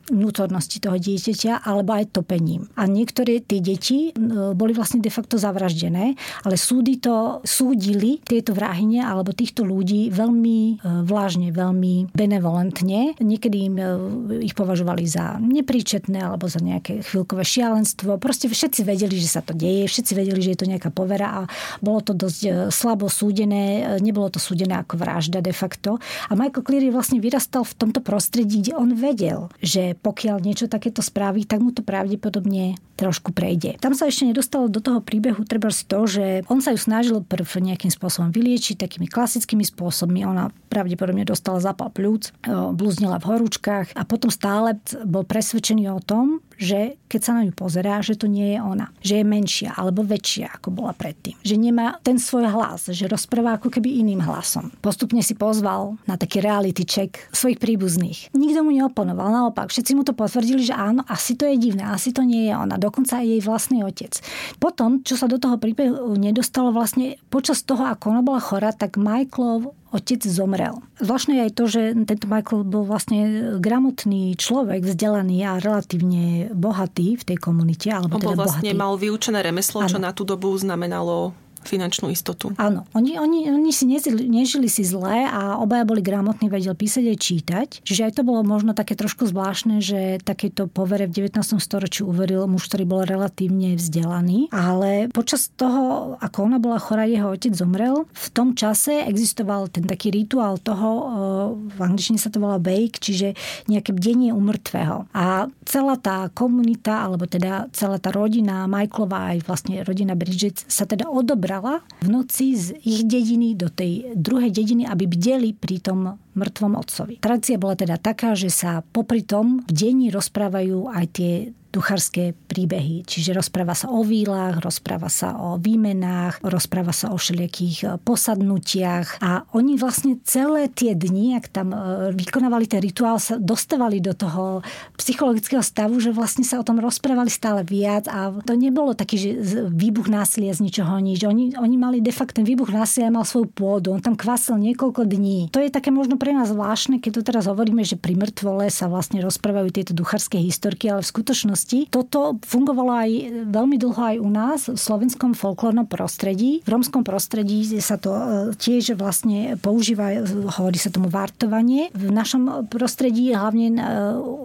toho dieťaťa, alebo aj topením. A niektoré tie deti um, boli vlastne de facto zavraždené, ale súdy to súdili tieto vrahyne alebo týchto ľudí veľmi e, vlážne, veľmi benevolentne. Niekedy im e, ich považovali za nepríčetné alebo za nejaké chvíľkové šialenstvo. Proste všetci vedeli, že sa to deje, všetci vedeli, že je to nejaká povera a bolo to dosť e, slabo súdené, nebolo to súdené ako vražda de facto. A Michael Cleary vlastne vyrastal v tomto prostredí, kde on vedel, že pokiaľ niečo takéto spraví, tak mu to pravdepodobne trošku prejde. Tam sa ešte nedostalo do toho príbehu treba to, že on sa ju snažil prv nejakým spôsobom vyliečiť, takými klasickými spôsobmi. Ona pravdepodobne dostala zapal pľúc, blúznila v horúčkach a potom stále bol presvedčený o tom, že keď sa na ňu pozerá, že to nie je ona. Že je menšia alebo väčšia, ako bola predtým. Že nemá ten svoj hlas, že rozpráva ako keby iným hlasom. Postupne si pozval na taký reality check svojich príbuzných. Nikto mu neoponoval, naopak, všetci mu to potvrdili, že áno, asi to je divné, asi to nie je ona. Dokonca aj jej vlastný otec. Potom, čo sa do toho príbehu nedostalo vlastne počas toho, ako ona bola chorá, tak Michaelov otec zomrel. Zvláštne je aj to, že tento Michael bol vlastne gramotný človek, vzdelaný a relatívne bohatý v tej komunite. Alebo On teda bol vlastne bohatý. mal vyučené remeslo, ano. čo na tú dobu znamenalo finančnú istotu. Áno, oni, oni, oni si nežili, nežili si zle a obaja boli gramotní, vedel písať aj čítať. Čiže aj to bolo možno také trošku zvláštne, že takéto povere v 19. storočí uveril muž, ktorý bol relatívne vzdelaný. Ale počas toho, ako ona bola chorá, jeho otec zomrel, v tom čase existoval ten taký rituál toho, v angličtine sa to volá bake, čiže nejaké bdenie umrtvého. A celá tá komunita, alebo teda celá tá rodina Michaelova, aj vlastne rodina Bridget sa teda odobrala vybrala v noci z ich dediny do tej druhej dediny, aby bdeli pri tom mŕtvom otcovi. Tradícia bola teda taká, že sa popri tom v deni rozprávajú aj tie duchárske príbehy. Čiže rozpráva sa o výlach, rozpráva sa o výmenách, rozpráva sa o všelijakých e, posadnutiach a oni vlastne celé tie dni, ak tam e, vykonávali ten rituál, sa dostávali do toho psychologického stavu, že vlastne sa o tom rozprávali stále viac a to nebolo taký, že výbuch násilia z ničoho nič. Oni, oni mali de facto ten výbuch násilia mal svoju pôdu, on tam kvasel niekoľko dní. To je také možno pre nás zvláštne, keď tu teraz hovoríme, že pri mŕtvole sa vlastne rozprávajú tieto duchárske historky, ale v skutočnosti minulosti. Toto fungovalo aj veľmi dlho aj u nás v slovenskom folklórnom prostredí. V romskom prostredí sa to e, tiež vlastne používa, hovorí sa tomu vartovanie. V našom prostredí, hlavne e,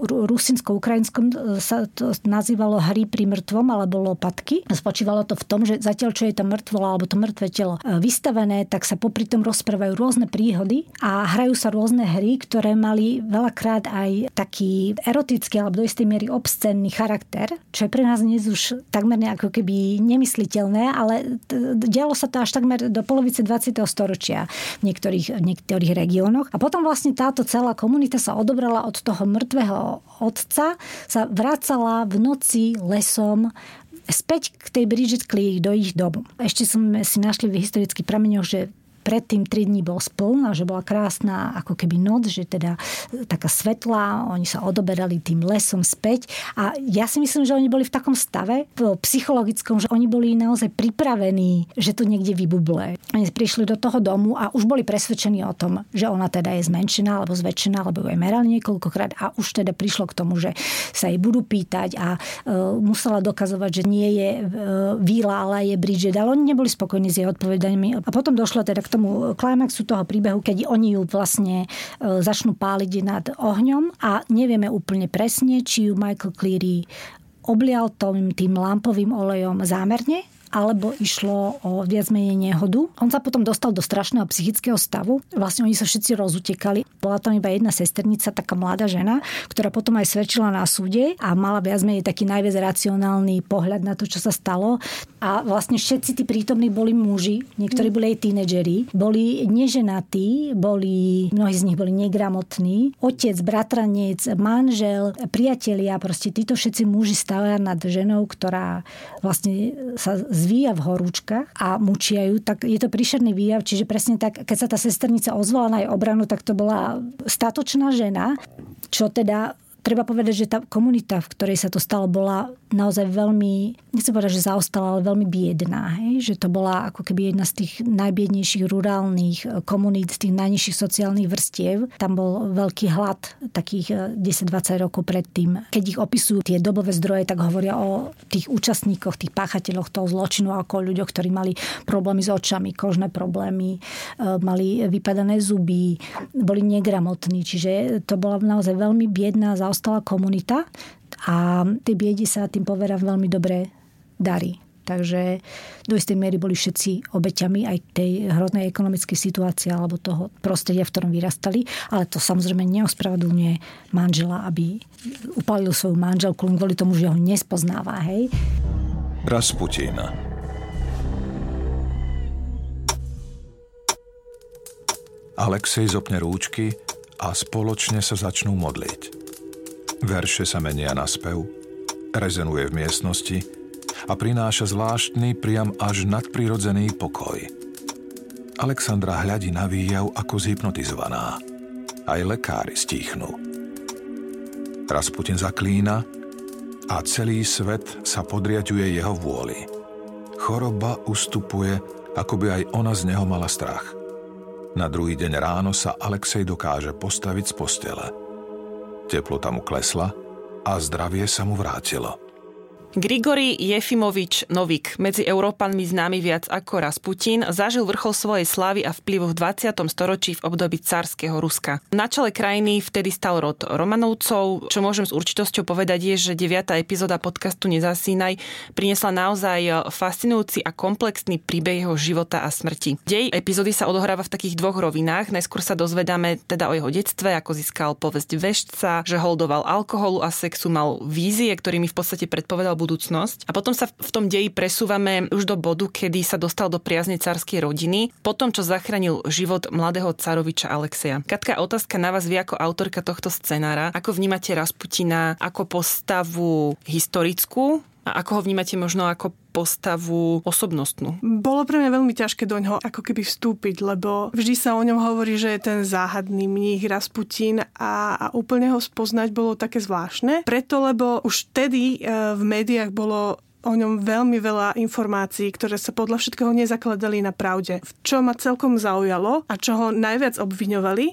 rusinsko-ukrajinskom, e, sa to nazývalo hry pri mŕtvom alebo lopatky. Spočívalo to v tom, že zatiaľ, čo je to mŕtvolo alebo to mŕtve telo vystavené, tak sa popri tom rozprávajú rôzne príhody a hrajú sa rôzne hry, ktoré mali veľakrát aj taký erotický alebo do istej miery obscenný charakter čo je pre nás dnes už takmer ako keby nemysliteľné, ale dialo sa to až takmer do polovice 20. storočia v niektorých, v niektorých regiónoch. A potom vlastne táto celá komunita sa odobrala od toho mŕtvého otca, sa vracala v noci lesom späť k tej Bridget Cleary do ich domu. Ešte sme si našli v historických prameňoch, že predtým tri dní bol spln že bola krásna ako keby noc, že teda taká svetlá, oni sa odoberali tým lesom späť a ja si myslím, že oni boli v takom stave psychologickom, že oni boli naozaj pripravení, že to niekde vybuble. Oni prišli do toho domu a už boli presvedčení o tom, že ona teda je zmenšená alebo zväčšená, alebo ju aj merali niekoľkokrát a už teda prišlo k tomu, že sa jej budú pýtať a e, musela dokazovať, že nie je e, Víla, ale je Bridget, ale oni neboli spokojní s jej odpovedaniami. A potom došlo teda k tomu klimaxu toho príbehu, keď oni ju vlastne e, začnú páliť nad ohňom a nevieme úplne presne, či ju Michael Cleary oblial tým, tým lampovým olejom zámerne, alebo išlo o viac menej nehodu. On sa potom dostal do strašného psychického stavu. Vlastne oni sa všetci rozutekali. Bola tam iba jedna sesternica, taká mladá žena, ktorá potom aj svedčila na súde a mala viac menej taký najviac racionálny pohľad na to, čo sa stalo. A vlastne všetci tí prítomní boli muži, niektorí boli aj tínedžeri, boli neženatí, boli, mnohí z nich boli negramotní. Otec, bratranec, manžel, priatelia, proste títo všetci muži stavia nad ženou, ktorá vlastne sa zvíja v horúčkach a mučia ju, tak je to príšerný výjav. Čiže presne tak, keď sa tá sesternica ozvala na jej obranu, tak to bola statočná žena, čo teda treba povedať, že tá komunita, v ktorej sa to stalo, bola naozaj veľmi, nechcem povedať, že zaostala, ale veľmi biedná. Hej? Že to bola ako keby jedna z tých najbiednejších rurálnych eh, komunít, z tých najnižších sociálnych vrstiev. Tam bol veľký hlad takých 10-20 eh, rokov predtým. Keď ich opisujú tie dobové zdroje, tak hovoria o tých účastníkoch, tých páchateľoch toho zločinu, ako o ľuďoch, ktorí mali problémy s očami, kožné problémy, eh, mali vypadané zuby, boli negramotní. Čiže to bola naozaj veľmi biedná, zaostalá komunita a tej biedi sa tým povera veľmi dobre darí. Takže do istej miery boli všetci obeťami aj tej hroznej ekonomickej situácie alebo toho prostredia, v ktorom vyrastali. Ale to samozrejme neospravedlňuje manžela, aby upalil svoju manželku len kvôli tomu, že ho nespoznáva. Hej? Rasputin. Alexej zopne rúčky a spoločne sa začnú modliť. Verše sa menia na spev, rezonuje v miestnosti a prináša zvláštny, priam až nadprirodzený pokoj. Alexandra hľadí na výjav ako zhypnotizovaná. Aj lekári stíchnú. Rasputin zaklína a celý svet sa podriaďuje jeho vôli. Choroba ustupuje, ako by aj ona z neho mala strach. Na druhý deň ráno sa Alexej dokáže postaviť z postele – Teplota mu klesla a zdravie sa mu vrátilo. Grigori Jefimovič Novik, medzi Európanmi známy viac ako Rasputin, zažil vrchol svojej slávy a vplyvu v 20. storočí v období carského Ruska. Na čele krajiny vtedy stal rod Romanovcov. Čo môžem s určitosťou povedať je, že 9. epizóda podcastu Nezasínaj priniesla naozaj fascinujúci a komplexný príbeh jeho života a smrti. Dej epizódy sa odohráva v takých dvoch rovinách. Najskôr sa dozvedáme teda o jeho detstve, ako získal povesť vešca, že holdoval alkoholu a sexu, mal vízie, ktorými v podstate predpovedal budúcnosť. A potom sa v tom deji presúvame už do bodu, kedy sa dostal do priazne carskej rodiny, potom čo zachránil život mladého caroviča Alexeja. Katka, otázka na vás vy ako autorka tohto scenára. Ako vnímate Rasputina ako postavu historickú a ako ho vnímate možno ako postavu osobnostnú? Bolo pre mňa veľmi ťažké do ňoho ako keby vstúpiť, lebo vždy sa o ňom hovorí, že je ten záhadný mních Rasputin a, a úplne ho spoznať bolo také zvláštne. Preto, lebo už vtedy e, v médiách bolo o ňom veľmi veľa informácií, ktoré sa podľa všetkého nezakladali na pravde. Čo ma celkom zaujalo a čo ho najviac obviňovali,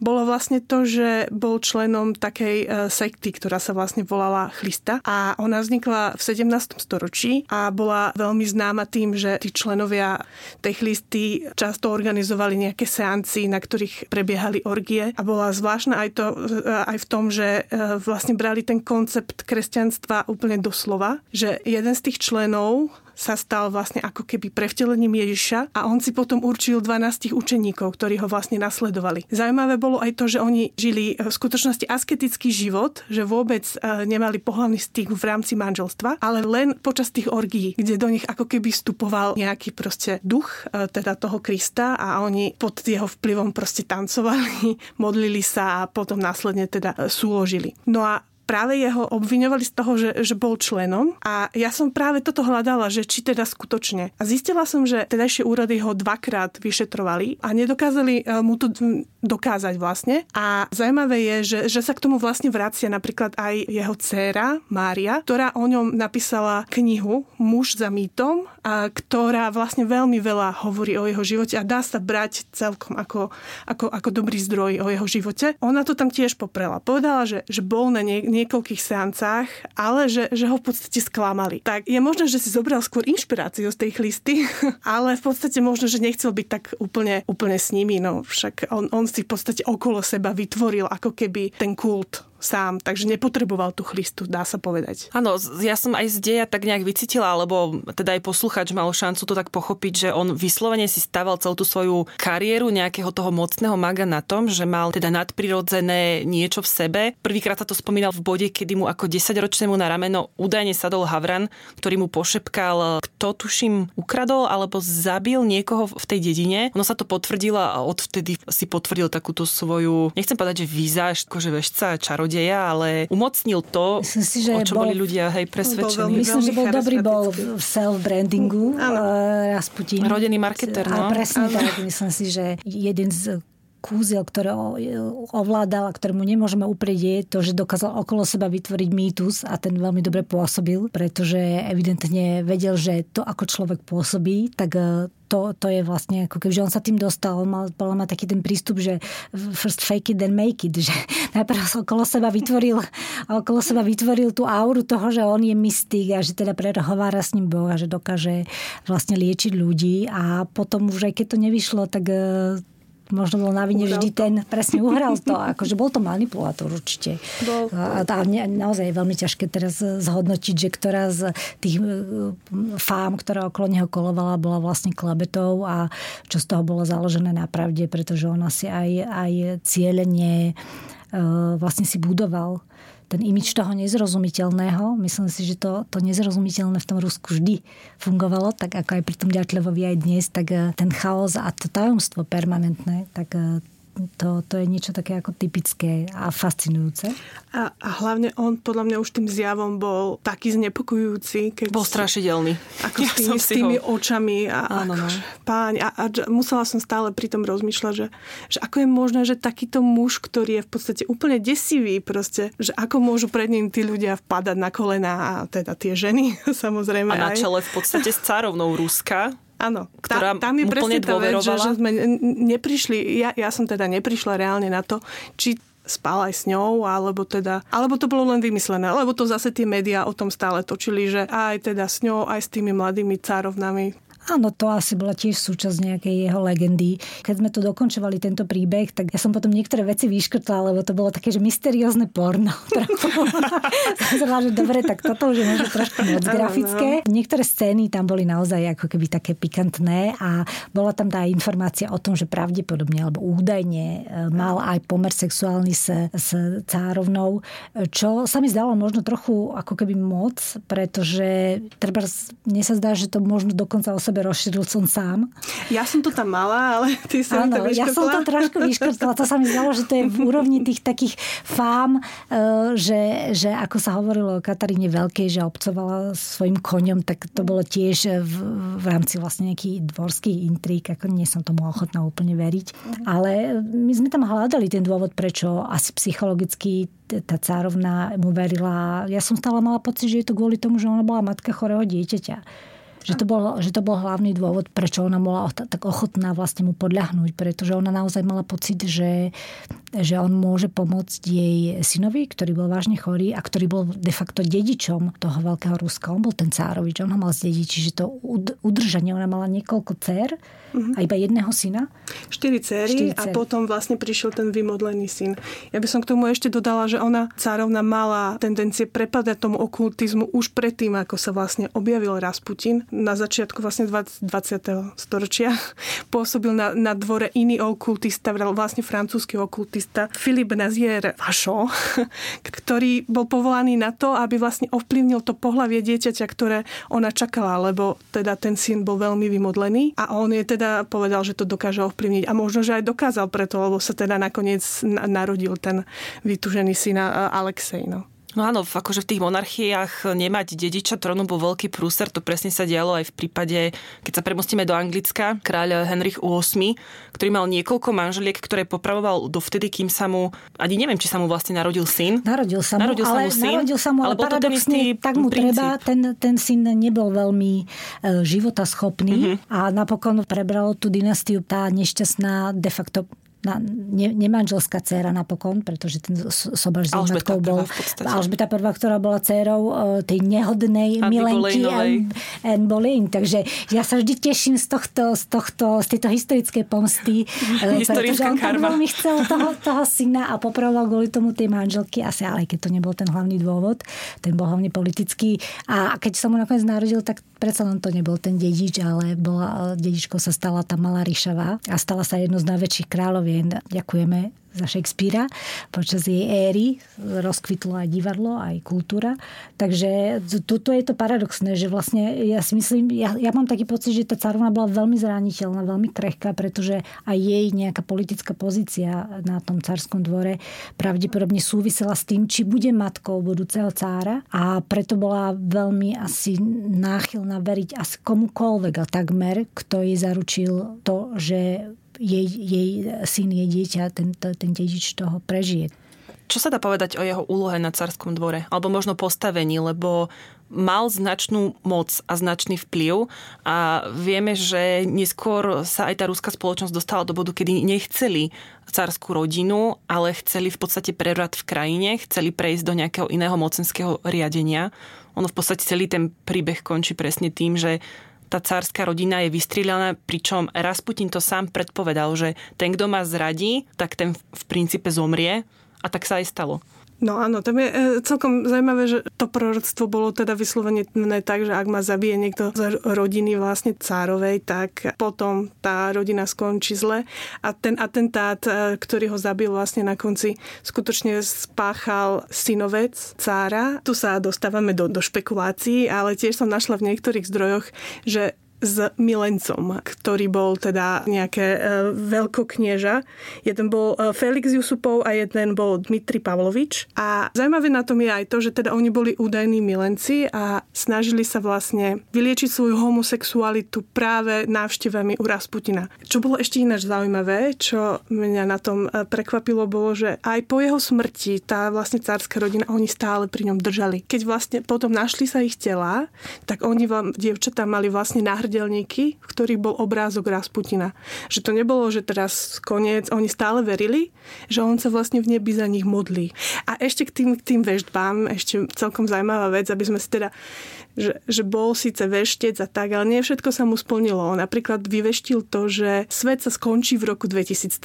bolo vlastne to, že bol členom takej e, sekty, ktorá sa vlastne volala Chlista a ona vznikla v 17. storočí a bola veľmi známa tým, že tí členovia tej Chlisty často organizovali nejaké seanci, na ktorých prebiehali orgie a bola zvláštna aj, to, e, aj v tom, že e, vlastne brali ten koncept kresťanstva úplne doslova, že jeden jeden z tých členov sa stal vlastne ako keby prevtelením Ježiša a on si potom určil 12 učeníkov, ktorí ho vlastne nasledovali. Zaujímavé bolo aj to, že oni žili v skutočnosti asketický život, že vôbec e, nemali pohľavný styk v rámci manželstva, ale len počas tých orgií, kde do nich ako keby vstupoval nejaký proste duch, e, teda toho Krista a oni pod jeho vplyvom proste tancovali, modlili sa a potom následne teda súložili. No a práve jeho obviňovali z toho, že, že bol členom a ja som práve toto hľadala, že či teda skutočne. A zistila som, že tedajšie úrady ho dvakrát vyšetrovali a nedokázali e, mu to dokázať vlastne. A zaujímavé je, že, že sa k tomu vlastne vracia napríklad aj jeho dcéra Mária, ktorá o ňom napísala knihu Muž za mýtom, a ktorá vlastne veľmi veľa hovorí o jeho živote a dá sa brať celkom ako, ako, ako dobrý zdroj o jeho živote. Ona to tam tiež poprela. Povedala, že, že bol na nie, niekoľkých seancách, ale že, že ho v podstate sklamali. Tak je možné, že si zobral skôr inšpiráciu z tej listy, ale v podstate možno, že nechcel byť tak úplne, úplne s nimi. No však on, on si v podstate okolo seba vytvoril ako keby ten kult sám, takže nepotreboval tú chlistu, dá sa povedať. Áno, ja som aj z deja tak nejak vycítila, alebo teda aj posluchač mal šancu to tak pochopiť, že on vyslovene si staval celú tú svoju kariéru nejakého toho mocného maga na tom, že mal teda nadprirodzené niečo v sebe. Prvýkrát sa to spomínal v bode, kedy mu ako 10-ročnému na rameno údajne sadol Havran, ktorý mu pošepkal, kto tuším ukradol alebo zabil niekoho v tej dedine. Ono sa to potvrdilo a odvtedy si potvrdil takúto svoju, nechcem povedať, že výzáž, akože vešca, čaro čarodeja, ale umocnil to, Myslím si, že o čo bol, boli ľudia hej, presvedčení. Myslím, že bol dobrý bol v self-brandingu uh, Rasputin. Rodený marketer, no. A presne tak. Myslím si, že jeden z kúzel, ktoré ovládal a ktorému nemôžeme uprieť, je to, že dokázal okolo seba vytvoriť mýtus a ten veľmi dobre pôsobil, pretože evidentne vedel, že to, ako človek pôsobí, tak e, to, to je vlastne ako keby, on sa tým dostal, on mal, mal taký ten prístup, že first fake it, then make it, že najprv okolo seba vytvoril, okolo seba vytvoril tú auru toho, že on je mystik a že teda prehovára s ním Boh a že dokáže vlastne liečiť ľudí. A potom už aj keď to nevyšlo, tak e, možno bol na vine vždy ten, presne uhral to, akože bol to manipulátor určite. Bol. A, a naozaj je veľmi ťažké teraz zhodnotiť, že ktorá z tých e, fám, ktorá okolo neho kolovala, bola vlastne klabetou a čo z toho bolo založené na pravde, pretože on asi aj, aj cieľenie vlastne si budoval ten imič toho nezrozumiteľného. Myslím si, že to, to nezrozumiteľné v tom Rusku vždy fungovalo, tak ako aj pri tom Ďatľovovi aj dnes, tak eh, ten chaos a to tajomstvo permanentné, tak eh, to, to je niečo také ako typické a fascinujúce. A, a hlavne on podľa mňa už tým zjavom bol taký znepokojujúci. Keď bol strašidelný. Ako ja s tými, s tými ho... očami. A, Áno, no. páň, a, a musela som stále pri tom rozmýšľať, že, že ako je možné, že takýto muž, ktorý je v podstate úplne desivý, proste, že ako môžu pred ním tí ľudia vpadať na kolena a teda tie ženy samozrejme. A na čele v podstate s cárovnou Ruska Áno, ktorá tam, tam je presne tá vec, že, že sme neprišli, ja, ja som teda neprišla reálne na to, či spal aj s ňou, alebo teda, alebo to bolo len vymyslené, lebo to zase tie médiá o tom stále točili, že aj teda s ňou, aj s tými mladými cárovnami Áno, to asi bola tiež súčasť nejakej jeho legendy. Keď sme tu dokončovali tento príbeh, tak ja som potom niektoré veci vyškrtla, lebo to bolo také, že mysteriózne porno. som že dobre, tak toto už je možno trošku moc grafické. Niektoré scény tam boli naozaj ako keby také pikantné a bola tam tá informácia o tom, že pravdepodobne alebo údajne e, mal aj pomer sexuálny s, s cárovnou, čo sa mi zdalo možno trochu ako keby moc, pretože treba, mne sa zdá, že to možno dokonca o sebe rozšíril som sám. Ja som to tam mala, ale ty si Áno, to ja som to trošku vyškrtla. To sa mi zdalo, že to je v úrovni tých takých fám, e, že, že ako sa hovorilo o Kataríne Veľkej, že obcovala svojim koňom, tak to bolo tiež v, v rámci vlastne nejakých dvorských intrík, ako nie som tomu ochotná úplne veriť. Ale my sme tam hľadali ten dôvod, prečo asi psychologicky tá cárovna mu verila. Ja som stále mala pocit, že je to kvôli tomu, že ona bola matka chorého dieťaťa. Že to, bol, že to bol hlavný dôvod, prečo ona bola tak ochotná vlastne mu podľahnúť, pretože ona naozaj mala pocit, že, že on môže pomôcť jej synovi, ktorý bol vážne chorý a ktorý bol de facto dedičom toho veľkého Ruska. On bol ten cárovič, on ho mal zdediť, čiže to udržanie, ona mala niekoľko dcer, uh-huh. a iba jedného syna? Štyri céry a potom vlastne prišiel ten vymodlený syn. Ja by som k tomu ešte dodala, že ona, cárovna, mala tendencie prepadať tomu okultizmu už predtým, ako sa vlastne objavil Rasputin. Na začiatku vlastne 20. storočia pôsobil na, na dvore iný okultista, vlastne francúzsky okultista Philippe Nazier Vacho, ktorý bol povolaný na to, aby vlastne ovplyvnil to pohlavie dieťaťa, ktoré ona čakala, lebo teda ten syn bol veľmi vymodlený a on je teda teda povedal, že to dokáže ovplyvniť. A možno, že aj dokázal preto, lebo sa teda nakoniec narodil ten vytužený syn Alexej. No. No áno, akože v tých monarchiách nemať dediča trónu bol veľký prúser, to presne sa dialo aj v prípade, keď sa premostíme do Anglicka, kráľ Henrich VIII, ktorý mal niekoľko manželiek, ktoré popravoval dovtedy, kým sa mu, ani neviem, či sa mu vlastne narodil syn. Narodil sa mu, narodil ale, sa mu syn, narodil sa mu, ale, ale paradoxne, tak mu princíp. treba, ten, ten syn nebol veľmi e, životaschopný mm-hmm. a napokon prebralo tú dynastiu tá nešťastná de facto na, ne, nemanželská dcéra napokon, pretože ten sobaž s matkou bol Alžbeta prvá, ktorá bola dcérou uh, tej nehodnej Andy milenky Anne Boleyn. Takže ja sa vždy teším z tohto, z, tohto, z tejto historickej pomsty, e, pretože on tak veľmi chcel toho, toho syna a popravoval kvôli tomu tej manželky, asi ale keď to nebol ten hlavný dôvod, ten bol hlavne politický. A keď sa mu nakoniec narodil, tak predsa len to nebol ten dedič, ale bola, dedičkou sa stala tá malá Ríšava a stala sa jedno z najväčších kráľov Ďakujeme, ďakujeme za Shakespearea. Počas jej éry rozkvitlo aj divadlo, aj kultúra. Takže tuto je to paradoxné, že vlastne ja si myslím, ja, ja mám taký pocit, že tá carovna bola veľmi zraniteľná, veľmi krehká, pretože aj jej nejaká politická pozícia na tom carskom dvore pravdepodobne súvisela s tým, či bude matkou budúceho cára a preto bola veľmi asi náchylná veriť asi komukoľvek a takmer, kto jej zaručil to, že jej, jej syn, jej dieťa, ten, ten dedič toho prežije. Čo sa dá povedať o jeho úlohe na carskom dvore? Alebo možno postavení, lebo mal značnú moc a značný vplyv a vieme, že neskôr sa aj tá ruská spoločnosť dostala do bodu, kedy nechceli carskú rodinu, ale chceli v podstate prevrat v krajine, chceli prejsť do nejakého iného mocenského riadenia. Ono v podstate celý ten príbeh končí presne tým, že tá cárska rodina je vystrieľaná, pričom Rasputin to sám predpovedal, že ten, kto ma zradí, tak ten v princípe zomrie a tak sa aj stalo. No áno, tam je e, celkom zaujímavé, že to proroctvo bolo teda vyslovene tak, že ak ma zabije niekto z rodiny vlastne cárovej, tak potom tá rodina skončí zle a ten atentát, e, ktorý ho zabil vlastne na konci, skutočne spáchal synovec cára. Tu sa dostávame do, do špekulácií, ale tiež som našla v niektorých zdrojoch, že s milencom, ktorý bol teda nejaké e, veľkoknieža. Jeden bol e, Felix Jusupov a jeden bol Dmitri Pavlovič. A zaujímavé na tom je aj to, že teda oni boli údajní milenci a snažili sa vlastne vyliečiť svoju homosexualitu práve návštevami u Rasputina. Čo bolo ešte ináč zaujímavé, čo mňa na tom e, prekvapilo, bolo, že aj po jeho smrti tá vlastne cárska rodina, oni stále pri ňom držali. Keď vlastne potom našli sa ich tela, tak oni vám, dievčatá, mali vlastne náhradiť náhrdelníky, v ktorých bol obrázok Rasputina. Že to nebolo, že teraz koniec, oni stále verili, že on sa vlastne v nebi za nich modlí. A ešte k tým, k tým veštbám, ešte celkom zaujímavá vec, aby sme si teda že, že bol síce veštec a tak, ale nie všetko sa mu splnilo. Napríklad vyveštil to, že svet sa skončí v roku 2013,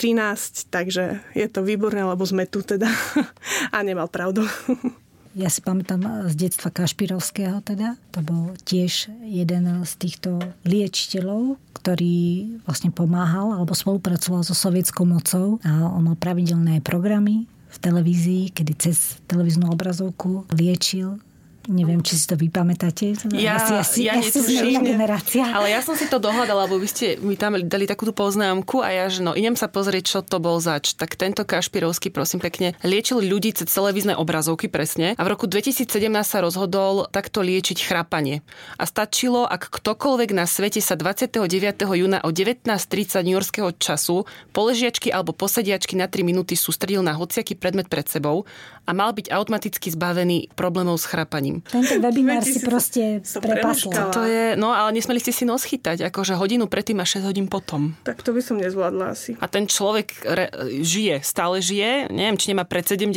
takže je to výborné, lebo sme tu teda. a nemal pravdu. Ja si pamätám z detstva Kašpirovského teda. To bol tiež jeden z týchto liečiteľov, ktorý vlastne pomáhal alebo spolupracoval so sovietskou mocou a on mal pravidelné programy v televízii, kedy cez televíznu obrazovku liečil Neviem, či si to vypamätáte. Ja, asi, asi, ja asi netuším, generácia. Ale ja som si to dohľadala, lebo vy ste mi tam dali takúto poznámku a ja, že no, idem sa pozrieť, čo to bol zač. Tak tento Kašpirovský, prosím pekne, liečil ľudí cez televízne obrazovky presne a v roku 2017 sa rozhodol takto liečiť chrápanie. A stačilo, ak ktokoľvek na svete sa 29. júna o 19.30 Yorkského času poležiačky alebo posediačky na 3 minúty sústredil na hociaký predmet pred sebou a mal byť automaticky zbavený problémov s chrápaním. Tento webinár si proste prepasol. To je, no ale nesmeli ste si nos chytať, akože hodinu predtým a 6 hodín potom. Tak to by som nezvládla asi. A ten človek re, žije, stále žije, neviem, či nemá pred 70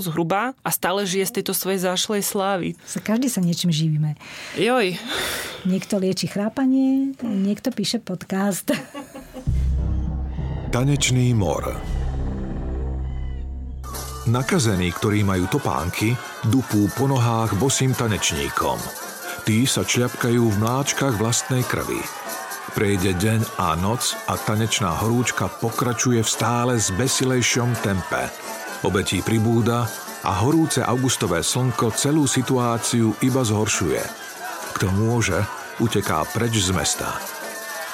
zhruba a stále žije z tejto svojej zášlej slávy. Sa každý sa niečím živíme. Joj. Niekto lieči chrápanie, niekto píše podcast. Tanečný mor. Nakazení, ktorí majú topánky, dupú po nohách bosým tanečníkom. Tí sa čľapkajú v mláčkach vlastnej krvi. Prejde deň a noc a tanečná horúčka pokračuje v stále zbesilejšom tempe. Obetí pribúda a horúce augustové slnko celú situáciu iba zhoršuje. Kto môže, uteká preč z mesta.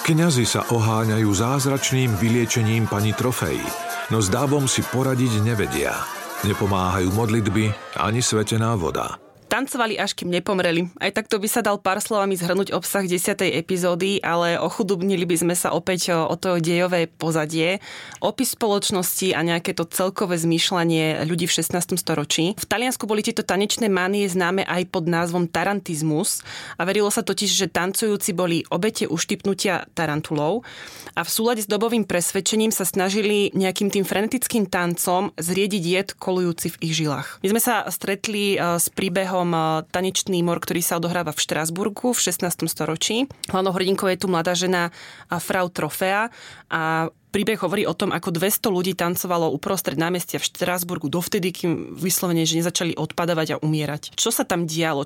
Kňazi sa oháňajú zázračným vyliečením pani trofejí, no s dávom si poradiť nevedia – Nepomáhajú modlitby ani svetená voda. Tancovali až kým nepomreli. Aj takto by sa dal pár slovami zhrnúť obsah 10. epizódy, ale ochudobnili by sme sa opäť o, o to dejové pozadie, opis spoločnosti a nejaké to celkové zmýšľanie ľudí v 16. storočí. V Taliansku boli tieto tanečné mánie známe aj pod názvom tarantizmus a verilo sa totiž, že tancujúci boli obete uštipnutia tarantulov a v súlade s dobovým presvedčením sa snažili nejakým tým frenetickým tancom zriediť jed kolujúci v ich žilách. My sme sa stretli e, s príbehom príbehom eh, Tanečný mor, ktorý sa odohráva v Štrásburgu v 16. storočí. Hlavnou hrdinkou je tu mladá žena Frau Trofea a príbeh hovorí o tom, ako 200 ľudí tancovalo uprostred námestia v Štrásburgu dovtedy, kým vyslovene, že nezačali odpadávať a umierať. Čo sa tam dialo?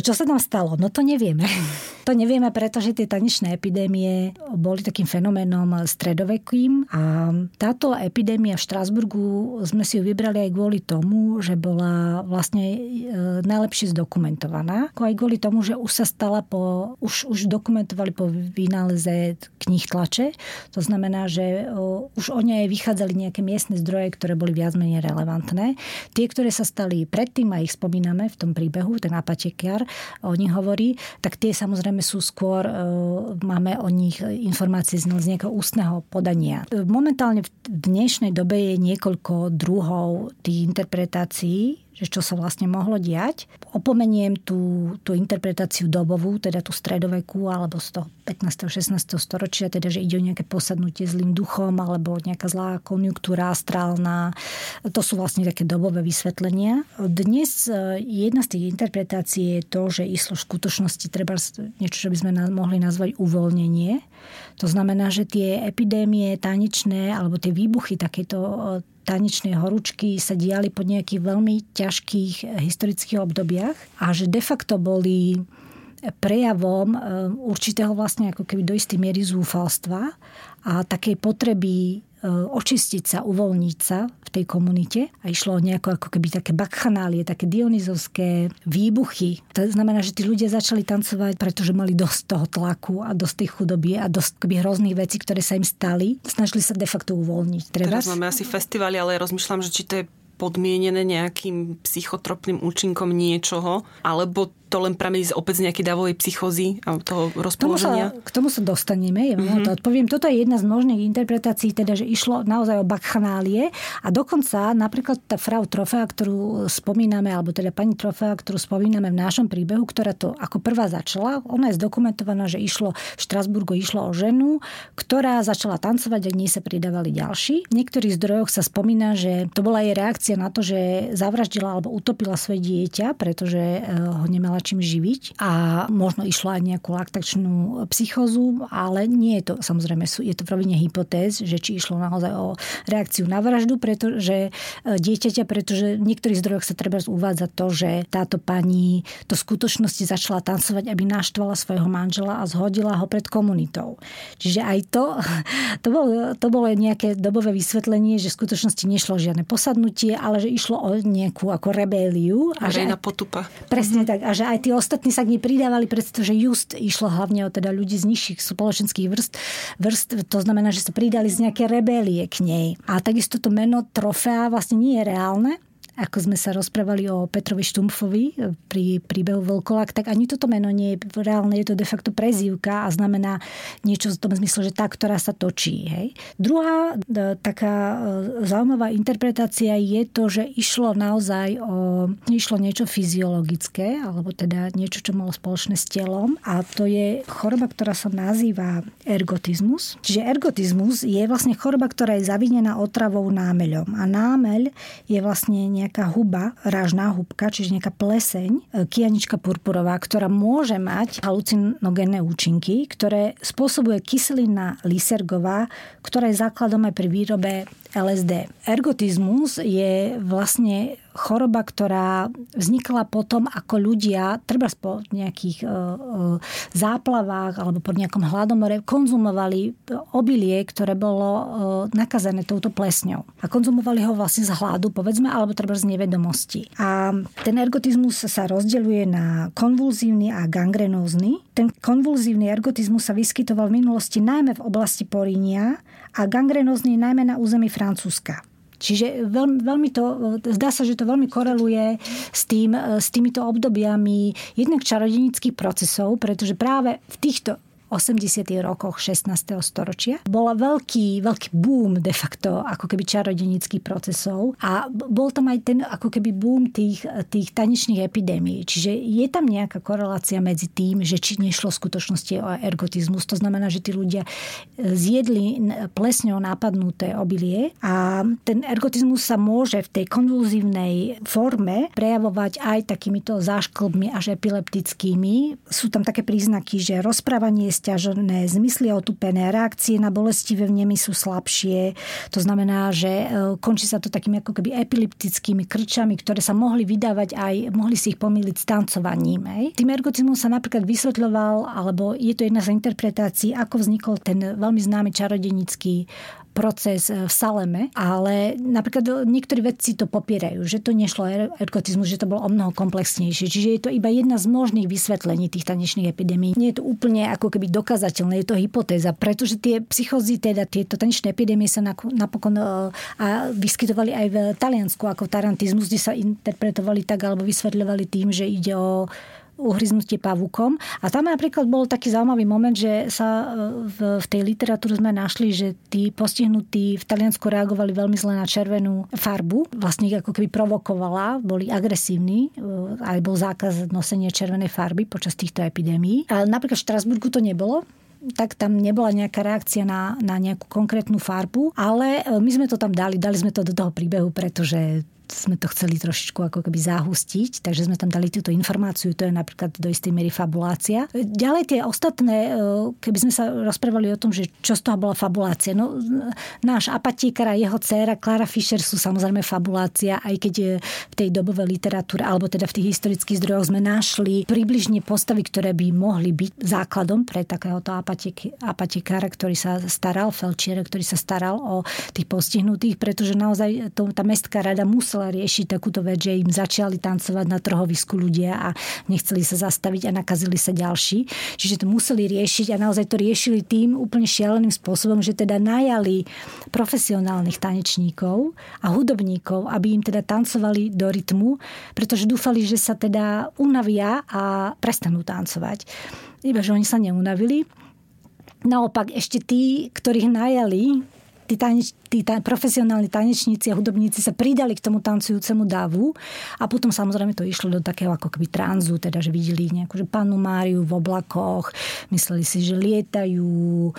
Čo sa tam stalo? No to nevieme. To nevieme, pretože tie tanečné epidémie boli takým fenoménom stredovekým a táto epidémia v Štrásburgu sme si ju vybrali aj kvôli tomu, že bola vlastne e, najlepšie zdokumentovaná, ako aj kvôli tomu, že už sa stala po, už, už dokumentovali po vynáleze knih tlače. To znamená, že už o nej vychádzali nejaké miestne zdroje, ktoré boli viac menej relevantné. Tie, ktoré sa stali predtým, a ich spomíname v tom príbehu, ten apatekia, Maďar o nich hovorí, tak tie samozrejme sú skôr, máme o nich informácie z nejakého ústneho podania. Momentálne v dnešnej dobe je niekoľko druhov tých interpretácií že čo sa vlastne mohlo diať. Opomeniem tú, tú interpretáciu dobovú, teda tú stredovekú alebo z toho 15. 16. storočia, teda že ide o nejaké posadnutie zlým duchom alebo nejaká zlá konjunktúra astrálna. To sú vlastne také dobové vysvetlenia. Dnes e, jedna z tých interpretácií je to, že išlo v skutočnosti treba niečo, čo by sme mohli nazvať uvoľnenie. To znamená, že tie epidémie tanečné alebo tie výbuchy takéto tanečnej horúčky sa diali po nejakých veľmi ťažkých historických obdobiach a že de facto boli prejavom e, určitého vlastne ako keby do istej miery zúfalstva a takej potreby očistiť sa, uvoľniť sa v tej komunite a išlo o nejako ako keby také bakchanálie, také dionizovské výbuchy. To znamená, že tí ľudia začali tancovať, pretože mali dosť toho tlaku a dosť tej chudoby a dosť keby hrozných vecí, ktoré sa im stali. Snažili sa de facto uvoľniť. Treba? Teraz máme asi festivaly, ale rozmýšľam, že či to je podmienené nejakým psychotropným účinkom niečoho, alebo to len pramení opäť z nejakej davovej psychózy a toho rozpoloženia? Tomu sa, k tomu sa dostaneme, ja mm-hmm. to odpoviem. Toto je jedna z možných interpretácií, teda, že išlo naozaj o bakchanálie a dokonca napríklad tá frau Trofea, ktorú spomíname, alebo teda pani Trofea, ktorú spomíname v našom príbehu, ktorá to ako prvá začala, ona je zdokumentovaná, že išlo v Štrasburgu išlo o ženu, ktorá začala tancovať a k nej sa pridávali ďalší. V niektorých zdrojoch sa spomína, že to bola jej reakcia na to, že zavraždila alebo utopila svoje dieťa, pretože eh, ho nemala čím živiť a možno išlo aj nejakú laktačnú psychozu, ale nie je to, samozrejme, je to v rovine hypotéz, že či išlo naozaj o reakciu na vraždu, pretože e, dieťaťa, pretože v niektorých zdrojoch sa treba uvádza to, že táto pani to v skutočnosti začala tancovať, aby naštvala svojho manžela a zhodila ho pred komunitou. Čiže aj to, to bolo, to bolo nejaké dobové vysvetlenie, že v skutočnosti nešlo žiadne posadnutie, ale že išlo o nejakú ako rebéliu. A, že potupa. Presne mm-hmm. tak. A že aj tí ostatní sa k nej pridávali, pretože just išlo hlavne o teda ľudí z nižších spoločenských vrst, vrst, to znamená, že sa pridali z nejaké rebélie k nej. A takisto to meno trofea vlastne nie je reálne, ako sme sa rozprávali o Petrovi Štumfovi pri príbehu Volkolak, tak ani toto meno nie je reálne, je to de facto prezývka a znamená niečo v tom zmysle, že tá, ktorá sa točí. Hej. Druhá e, taká e, zaujímavá interpretácia je to, že išlo naozaj o išlo niečo fyziologické, alebo teda niečo, čo malo spoločné s telom a to je choroba, ktorá sa nazýva ergotizmus. Čiže ergotizmus je vlastne choroba, ktorá je zavinená otravou námeľom a námeľ je vlastne nejaká huba, rážná hubka, čiže nejaká pleseň, e, kianička purpurová, ktorá môže mať halucinogénne účinky, ktoré spôsobuje kyselina lysergová, ktorá je základom aj pri výrobe LSD. Ergotizmus je vlastne choroba, ktorá vznikla potom, ako ľudia, treba po nejakých e, e, záplavách alebo po nejakom hladomore, konzumovali obilie, ktoré bolo e, nakazené touto plesňou. A konzumovali ho vlastne z hladu, povedzme, alebo treba z nevedomosti. A ten ergotizmus sa rozdeľuje na konvulzívny a gangrenózny. Ten konvulzívny ergotizmus sa vyskytoval v minulosti najmä v oblasti Porínia a gangrenózny najmä na území Francúzska. Čiže veľmi, veľmi to, zdá sa, že to veľmi koreluje s, tým, s týmito obdobiami jednak čarodenických procesov, pretože práve v týchto 80. rokoch 16. storočia. Bola veľký, veľký boom de facto ako keby čarodenických procesov a bol tam aj ten ako keby boom tých, tých tanečných epidémií. Čiže je tam nejaká korelácia medzi tým, že či nešlo v skutočnosti o ergotizmus. To znamená, že tí ľudia zjedli plesňou nápadnuté obilie a ten ergotizmus sa môže v tej konvulzívnej forme prejavovať aj takýmito zášklbmi až epileptickými. Sú tam také príznaky, že rozprávanie je stiažené, zmysly otupené, reakcie na bolestivé vnemy sú slabšie. To znamená, že e, končí sa to takými ako keby epileptickými krčami, ktoré sa mohli vydávať aj, mohli si ich pomýliť s tancovaním. Hej. Tým ergotizmom sa napríklad vysvetľoval, alebo je to jedna z interpretácií, ako vznikol ten veľmi známy čarodenický proces e, v Saleme, ale napríklad niektorí vedci to popierajú, že to nešlo er-, ergotizmus, že to bolo o mnoho komplexnejšie. Čiže je to iba jedna z možných vysvetlení tých tanečných epidémií. Nie je to úplne ako keby dokazateľné, je to hypotéza, pretože tie psychozy, teda tieto tanečné epidémie sa napokon e, a vyskytovali aj v Taliansku ako tarantizmus, kde sa interpretovali tak alebo vysvetľovali tým, že ide o uhryznutie pavúkom. A tam napríklad bol taký zaujímavý moment, že sa e, v, v tej literatúre sme našli, že tí postihnutí v Taliansku reagovali veľmi zle na červenú farbu. Vlastne ako keby provokovala, boli agresívni, e, aj bol zákaz nosenia červenej farby počas týchto epidémií. Ale napríklad v Štrasburgu to nebolo tak tam nebola nejaká reakcia na, na nejakú konkrétnu farbu, ale e, my sme to tam dali, dali sme to do toho príbehu, pretože sme to chceli trošičku ako keby zahustiť, takže sme tam dali túto informáciu, to je napríklad do istej miery fabulácia. Ďalej tie ostatné, e, keby sme sa rozprávali o tom, že čo z toho bola fabulácia. No, náš apatíkar a jeho dcéra Clara Fischer sú samozrejme fabulácia, aj keď v tej dobovej literatúre, alebo teda v tých historických zdrojoch sme našli približne postavy, ktoré by mohli byť základom pre takéhoto apatikára, ktorý sa staral, felčiera, ktorý sa staral o tých postihnutých, pretože naozaj to, tá mestská rada musela musela riešiť takúto vec, že im začali tancovať na trhovisku ľudia a nechceli sa zastaviť a nakazili sa ďalší. Čiže to museli riešiť a naozaj to riešili tým úplne šialeným spôsobom, že teda najali profesionálnych tanečníkov a hudobníkov, aby im teda tancovali do rytmu, pretože dúfali, že sa teda unavia a prestanú tancovať. Iba, že oni sa neunavili. Naopak ešte tí, ktorých najali, tí, taneč, tí ta, profesionálni tanečníci a hudobníci sa pridali k tomu tancujúcemu davu a potom samozrejme to išlo do takého ako keby tranzu, teda že videli nejakú že panu Máriu v oblakoch, mysleli si, že lietajú,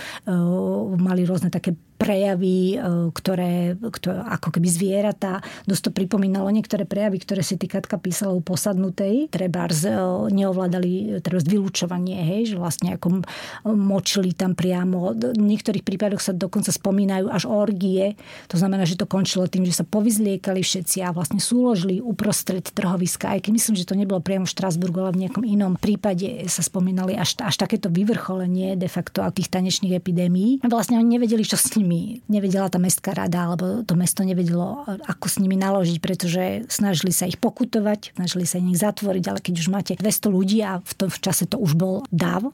mali rôzne také prejavy, e, ktoré, ktoré ako keby zvieratá. Dosť to pripomínalo niektoré prejavy, ktoré si Katka písala u posadnutej. Trebárs e, neovládali teraz vylúčovanie, hej, že vlastne ako močili tam priamo. V niektorých prípadoch sa dokonca spomínajú až orgie. To znamená, že to končilo tým, že sa povyzliekali všetci a vlastne súložili uprostred trhoviska. Aj keď myslím, že to nebolo priamo v Štrasburgu, ale v nejakom inom prípade sa spomínali až, až takéto vyvrcholenie de facto tých tanečných epidémií. Vlastne oni nevedeli, čo s nimi nimi nevedela tá mestská rada, alebo to mesto nevedelo, ako s nimi naložiť, pretože snažili sa ich pokutovať, snažili sa ich zatvoriť, ale keď už máte 200 ľudí a v tom v čase to už bol dáv,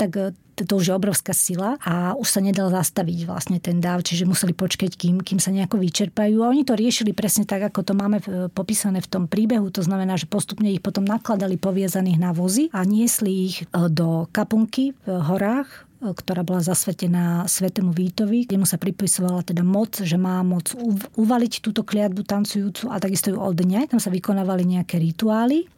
tak e, to už je obrovská sila a už sa nedal zastaviť vlastne ten dáv, čiže museli počkať, kým, kým sa nejako vyčerpajú. A oni to riešili presne tak, ako to máme popísané v tom príbehu. To znamená, že postupne ich potom nakladali poviezaných na vozy a niesli ich e, do kapunky v horách ktorá bola zasvetená svetému Vítovi, kde mu sa pripisovala teda moc, že má moc uvaliť túto kliatbu tancujúcu a takisto ju odňať. Tam sa vykonávali nejaké rituály.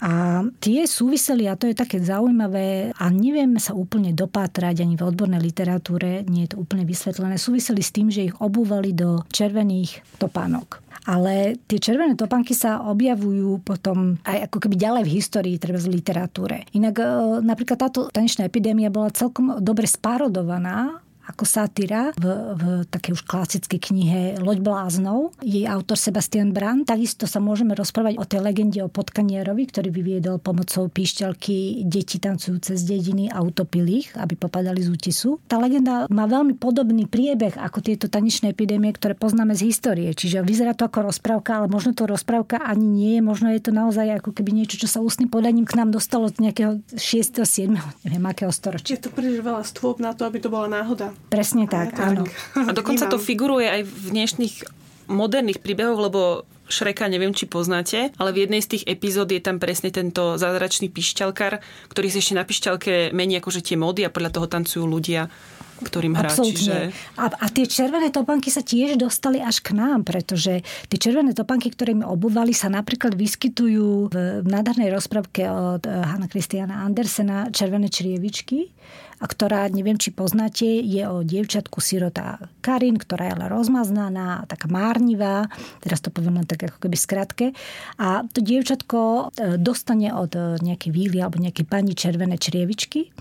A tie súviseli, a to je také zaujímavé, a nevieme sa úplne dopátrať ani v odbornej literatúre, nie je to úplne vysvetlené, súviseli s tým, že ich obúvali do červených topánok. Ale tie červené topánky sa objavujú potom aj ako keby ďalej v histórii, treba v literatúre. Inak e, napríklad táto tanečná epidémia bola celkom dobre spárodovaná ako satyra v, v takej už klasickej knihe Loď bláznov. Jej autor Sebastian Brand. Takisto sa môžeme rozprávať o tej legende o Potkanierovi, ktorý vyviedol pomocou píšťalky deti tancujúce z dediny a utopil ich, aby popadali z útisu. Tá legenda má veľmi podobný priebeh ako tieto tanečné epidémie, ktoré poznáme z histórie. Čiže vyzerá to ako rozprávka, ale možno to rozprávka ani nie je. Možno je to naozaj ako keby niečo, čo sa ústnym podaním k nám dostalo z nejakého 6. 7. neviem akého storočia. Je to príliš veľa stôp na to, aby to bola náhoda. Presne tak, áno. A dokonca to figuruje aj v dnešných moderných príbehov, lebo Šreka neviem, či poznáte, ale v jednej z tých epizód je tam presne tento zázračný pišťalkár, ktorý si ešte na pišťalke mení akože tie módy a podľa toho tancujú ľudia ktorým hrá. Čiže... A, a tie červené topanky sa tiež dostali až k nám, pretože tie červené topanky, ktoré mi obuvali, sa napríklad vyskytujú v nádhernej rozprávke od eh, Hanna Christiana Andersena Červené črievičky a ktorá, neviem, či poznáte, je o dievčatku sirota Karin, ktorá je ale rozmaznaná, taká márnivá, teraz to poviem len tak ako keby skratke. A to dievčatko e, dostane od e, nejakej víly alebo nejakej pani červené črievičky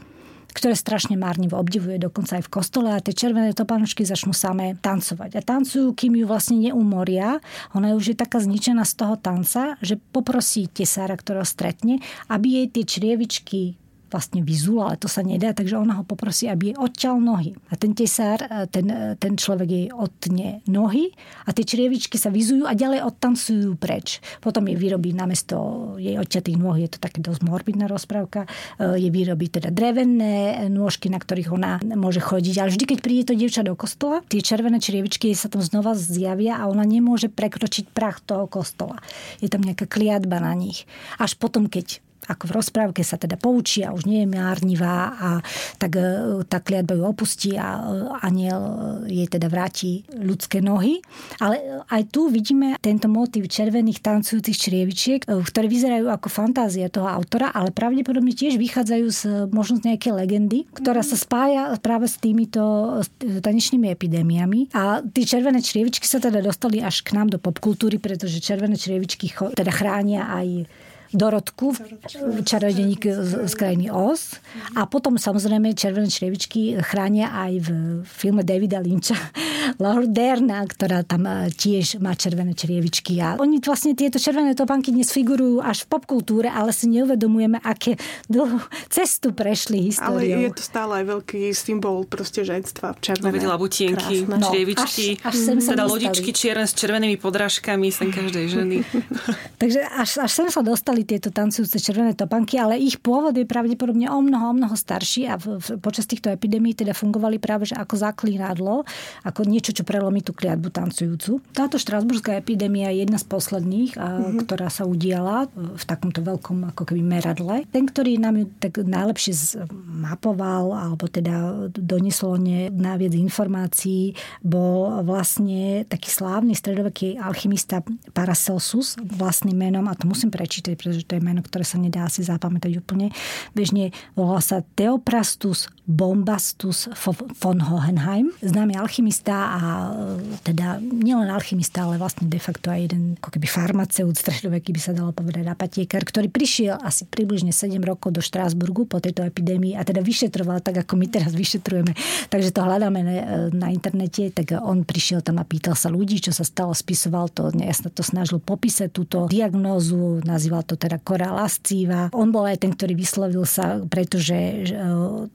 ktoré strašne márnivo obdivuje dokonca aj v kostole a tie červené topánočky začnú samé tancovať. A tancujú, kým ju vlastne neumoria. Ona už je taká zničená z toho tanca, že poprosí tesára, ktorého stretne, aby jej tie črievičky vlastne vyzul, ale to sa nedá, takže ona ho poprosí, aby jej odťal nohy. A ten tesár, e, ten, e, ten človek jej odtne nohy a tie črievičky sa vyzujú a ďalej odtancujú preč. Potom jej vyrobí namiesto jej odťatých nôh, je to také dosť morbidná rozprávka, e, je vyrobí teda drevené nôžky, na ktorých ona môže chodiť. Ale vždy, keď príde to dievča do kostola, tie červené črievičky sa tam znova zjavia a ona nemôže prekročiť prach toho kostola. Je tam nejaká kliatba na nich. Až potom, keď ako v rozprávke sa teda poučí a už nie je márnivá a tak e, tá kliatba ju opustí a e, aniel e, jej teda vráti ľudské nohy. Ale aj tu vidíme tento motív červených tancujúcich črievičiek, ktoré vyzerajú ako fantázia toho autora, ale pravdepodobne tiež vychádzajú z možno z nejakej legendy, ktorá sa spája práve s týmito tanečnými epidémiami. A tie červené črievičky sa teda dostali až k nám do popkultúry, pretože červené črievičky teda chránia aj Dorotku, čarodeník z, z krajiny Oz. A potom samozrejme červené črievičky chránia aj v filme Davida Lynča Lorderna, ktorá tam e, tiež má červené črievičky. A oni vlastne tieto červené topanky dnes figurujú až v popkultúre, ale si neuvedomujeme, aké dlhú cestu prešli históriou. Ale je to stále aj veľký symbol proste ženstva. Červené. Videla butienky, no, črievičky, až, až sem teda lodičky čierne s červenými podrážkami sem každej ženy. Takže až, až sem sa dostali mali tieto tancujúce červené topanky, ale ich pôvod je pravdepodobne o mnoho, o mnoho starší a v, v, počas týchto epidémií teda fungovali práve že ako zaklínadlo, ako niečo, čo prelomí tú kliatbu tancujúcu. Táto štrasburská epidémia je jedna z posledných, a, mm-hmm. ktorá sa udiala v takomto veľkom ako keby meradle. Ten, ktorý nám ju tak najlepšie mapoval alebo teda donesol ne najviac informácií, bol vlastne taký slávny stredoveký alchymista Paracelsus vlastným menom a to musím prečítať, pretože to je meno, ktoré sa nedá asi zapamätať úplne. Bežne volá sa Theoprastus Bombastus von Hohenheim, známy alchymista a e, teda nielen alchymista, ale vlastne de facto aj jeden ako keby farmaceut stredoveký by sa dalo povedať apatiekar, ktorý prišiel asi približne 7 rokov do Štrásburgu po tejto epidémii a teda vyšetroval tak, ako my teraz vyšetrujeme. Takže to hľadáme na internete, tak on prišiel tam a pýtal sa ľudí, čo sa stalo, spisoval to, ja sa to snažil popísať túto diagnózu, nazýval to teda Kora Lascíva. On bol aj ten, ktorý vyslovil sa, pretože e,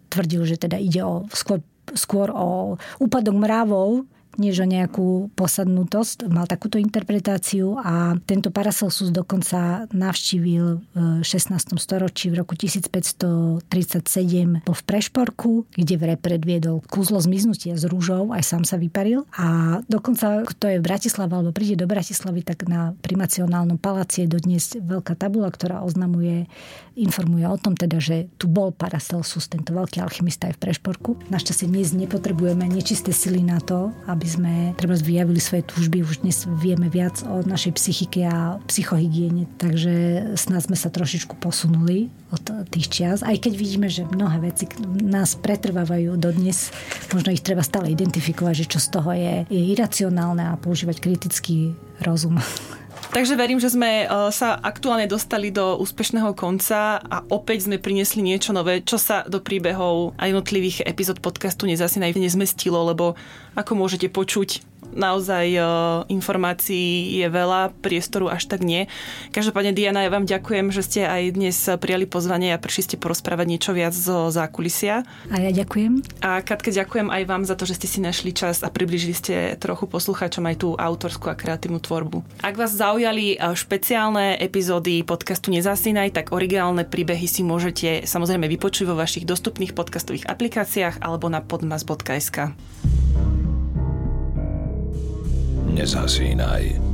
tvrdil, že teda ide o skôr skôr o úpadok mravov než o nejakú posadnutosť. Mal takúto interpretáciu a tento Paracelsus dokonca navštívil v 16. storočí v roku 1537 bol v Prešporku, kde vraj predviedol kúzlo zmiznutia z rúžov, aj sám sa vyparil. A dokonca, kto je v Bratislave alebo príde do Bratislavy, tak na primacionálnom paláci je dodnes veľká tabula, ktorá oznamuje, informuje o tom teda, že tu bol Paracelsus, tento veľký alchymista aj v Prešporku. Našťastie dnes nepotrebujeme nečisté sily na to, aby aby sme treba vyjavili svoje túžby. Už dnes vieme viac o našej psychike a psychohygiene, takže snad sme sa trošičku posunuli od tých čias. Aj keď vidíme, že mnohé veci nás pretrvávajú dodnes, možno ich treba stále identifikovať, že čo z toho je, je iracionálne a používať kritický rozum. Takže verím, že sme e, sa aktuálne dostali do úspešného konca a opäť sme priniesli niečo nové, čo sa do príbehov a jednotlivých epizód podcastu Nezasinaj nezmestilo, lebo ako môžete počuť, naozaj uh, informácií je veľa, priestoru až tak nie. Každopádne Diana, ja vám ďakujem, že ste aj dnes prijali pozvanie a prišli ste porozprávať niečo viac zo zákulisia. A ja ďakujem. A Katke, ďakujem aj vám za to, že ste si našli čas a približili ste trochu poslucháčom aj tú autorskú a kreatívnu tvorbu. Ak vás zaujali špeciálne epizódy podcastu Nezasínaj, tak originálne príbehy si môžete samozrejme vypočuť vo vašich dostupných podcastových aplikáciách alebo na podmas.sk. Nezhasínaj.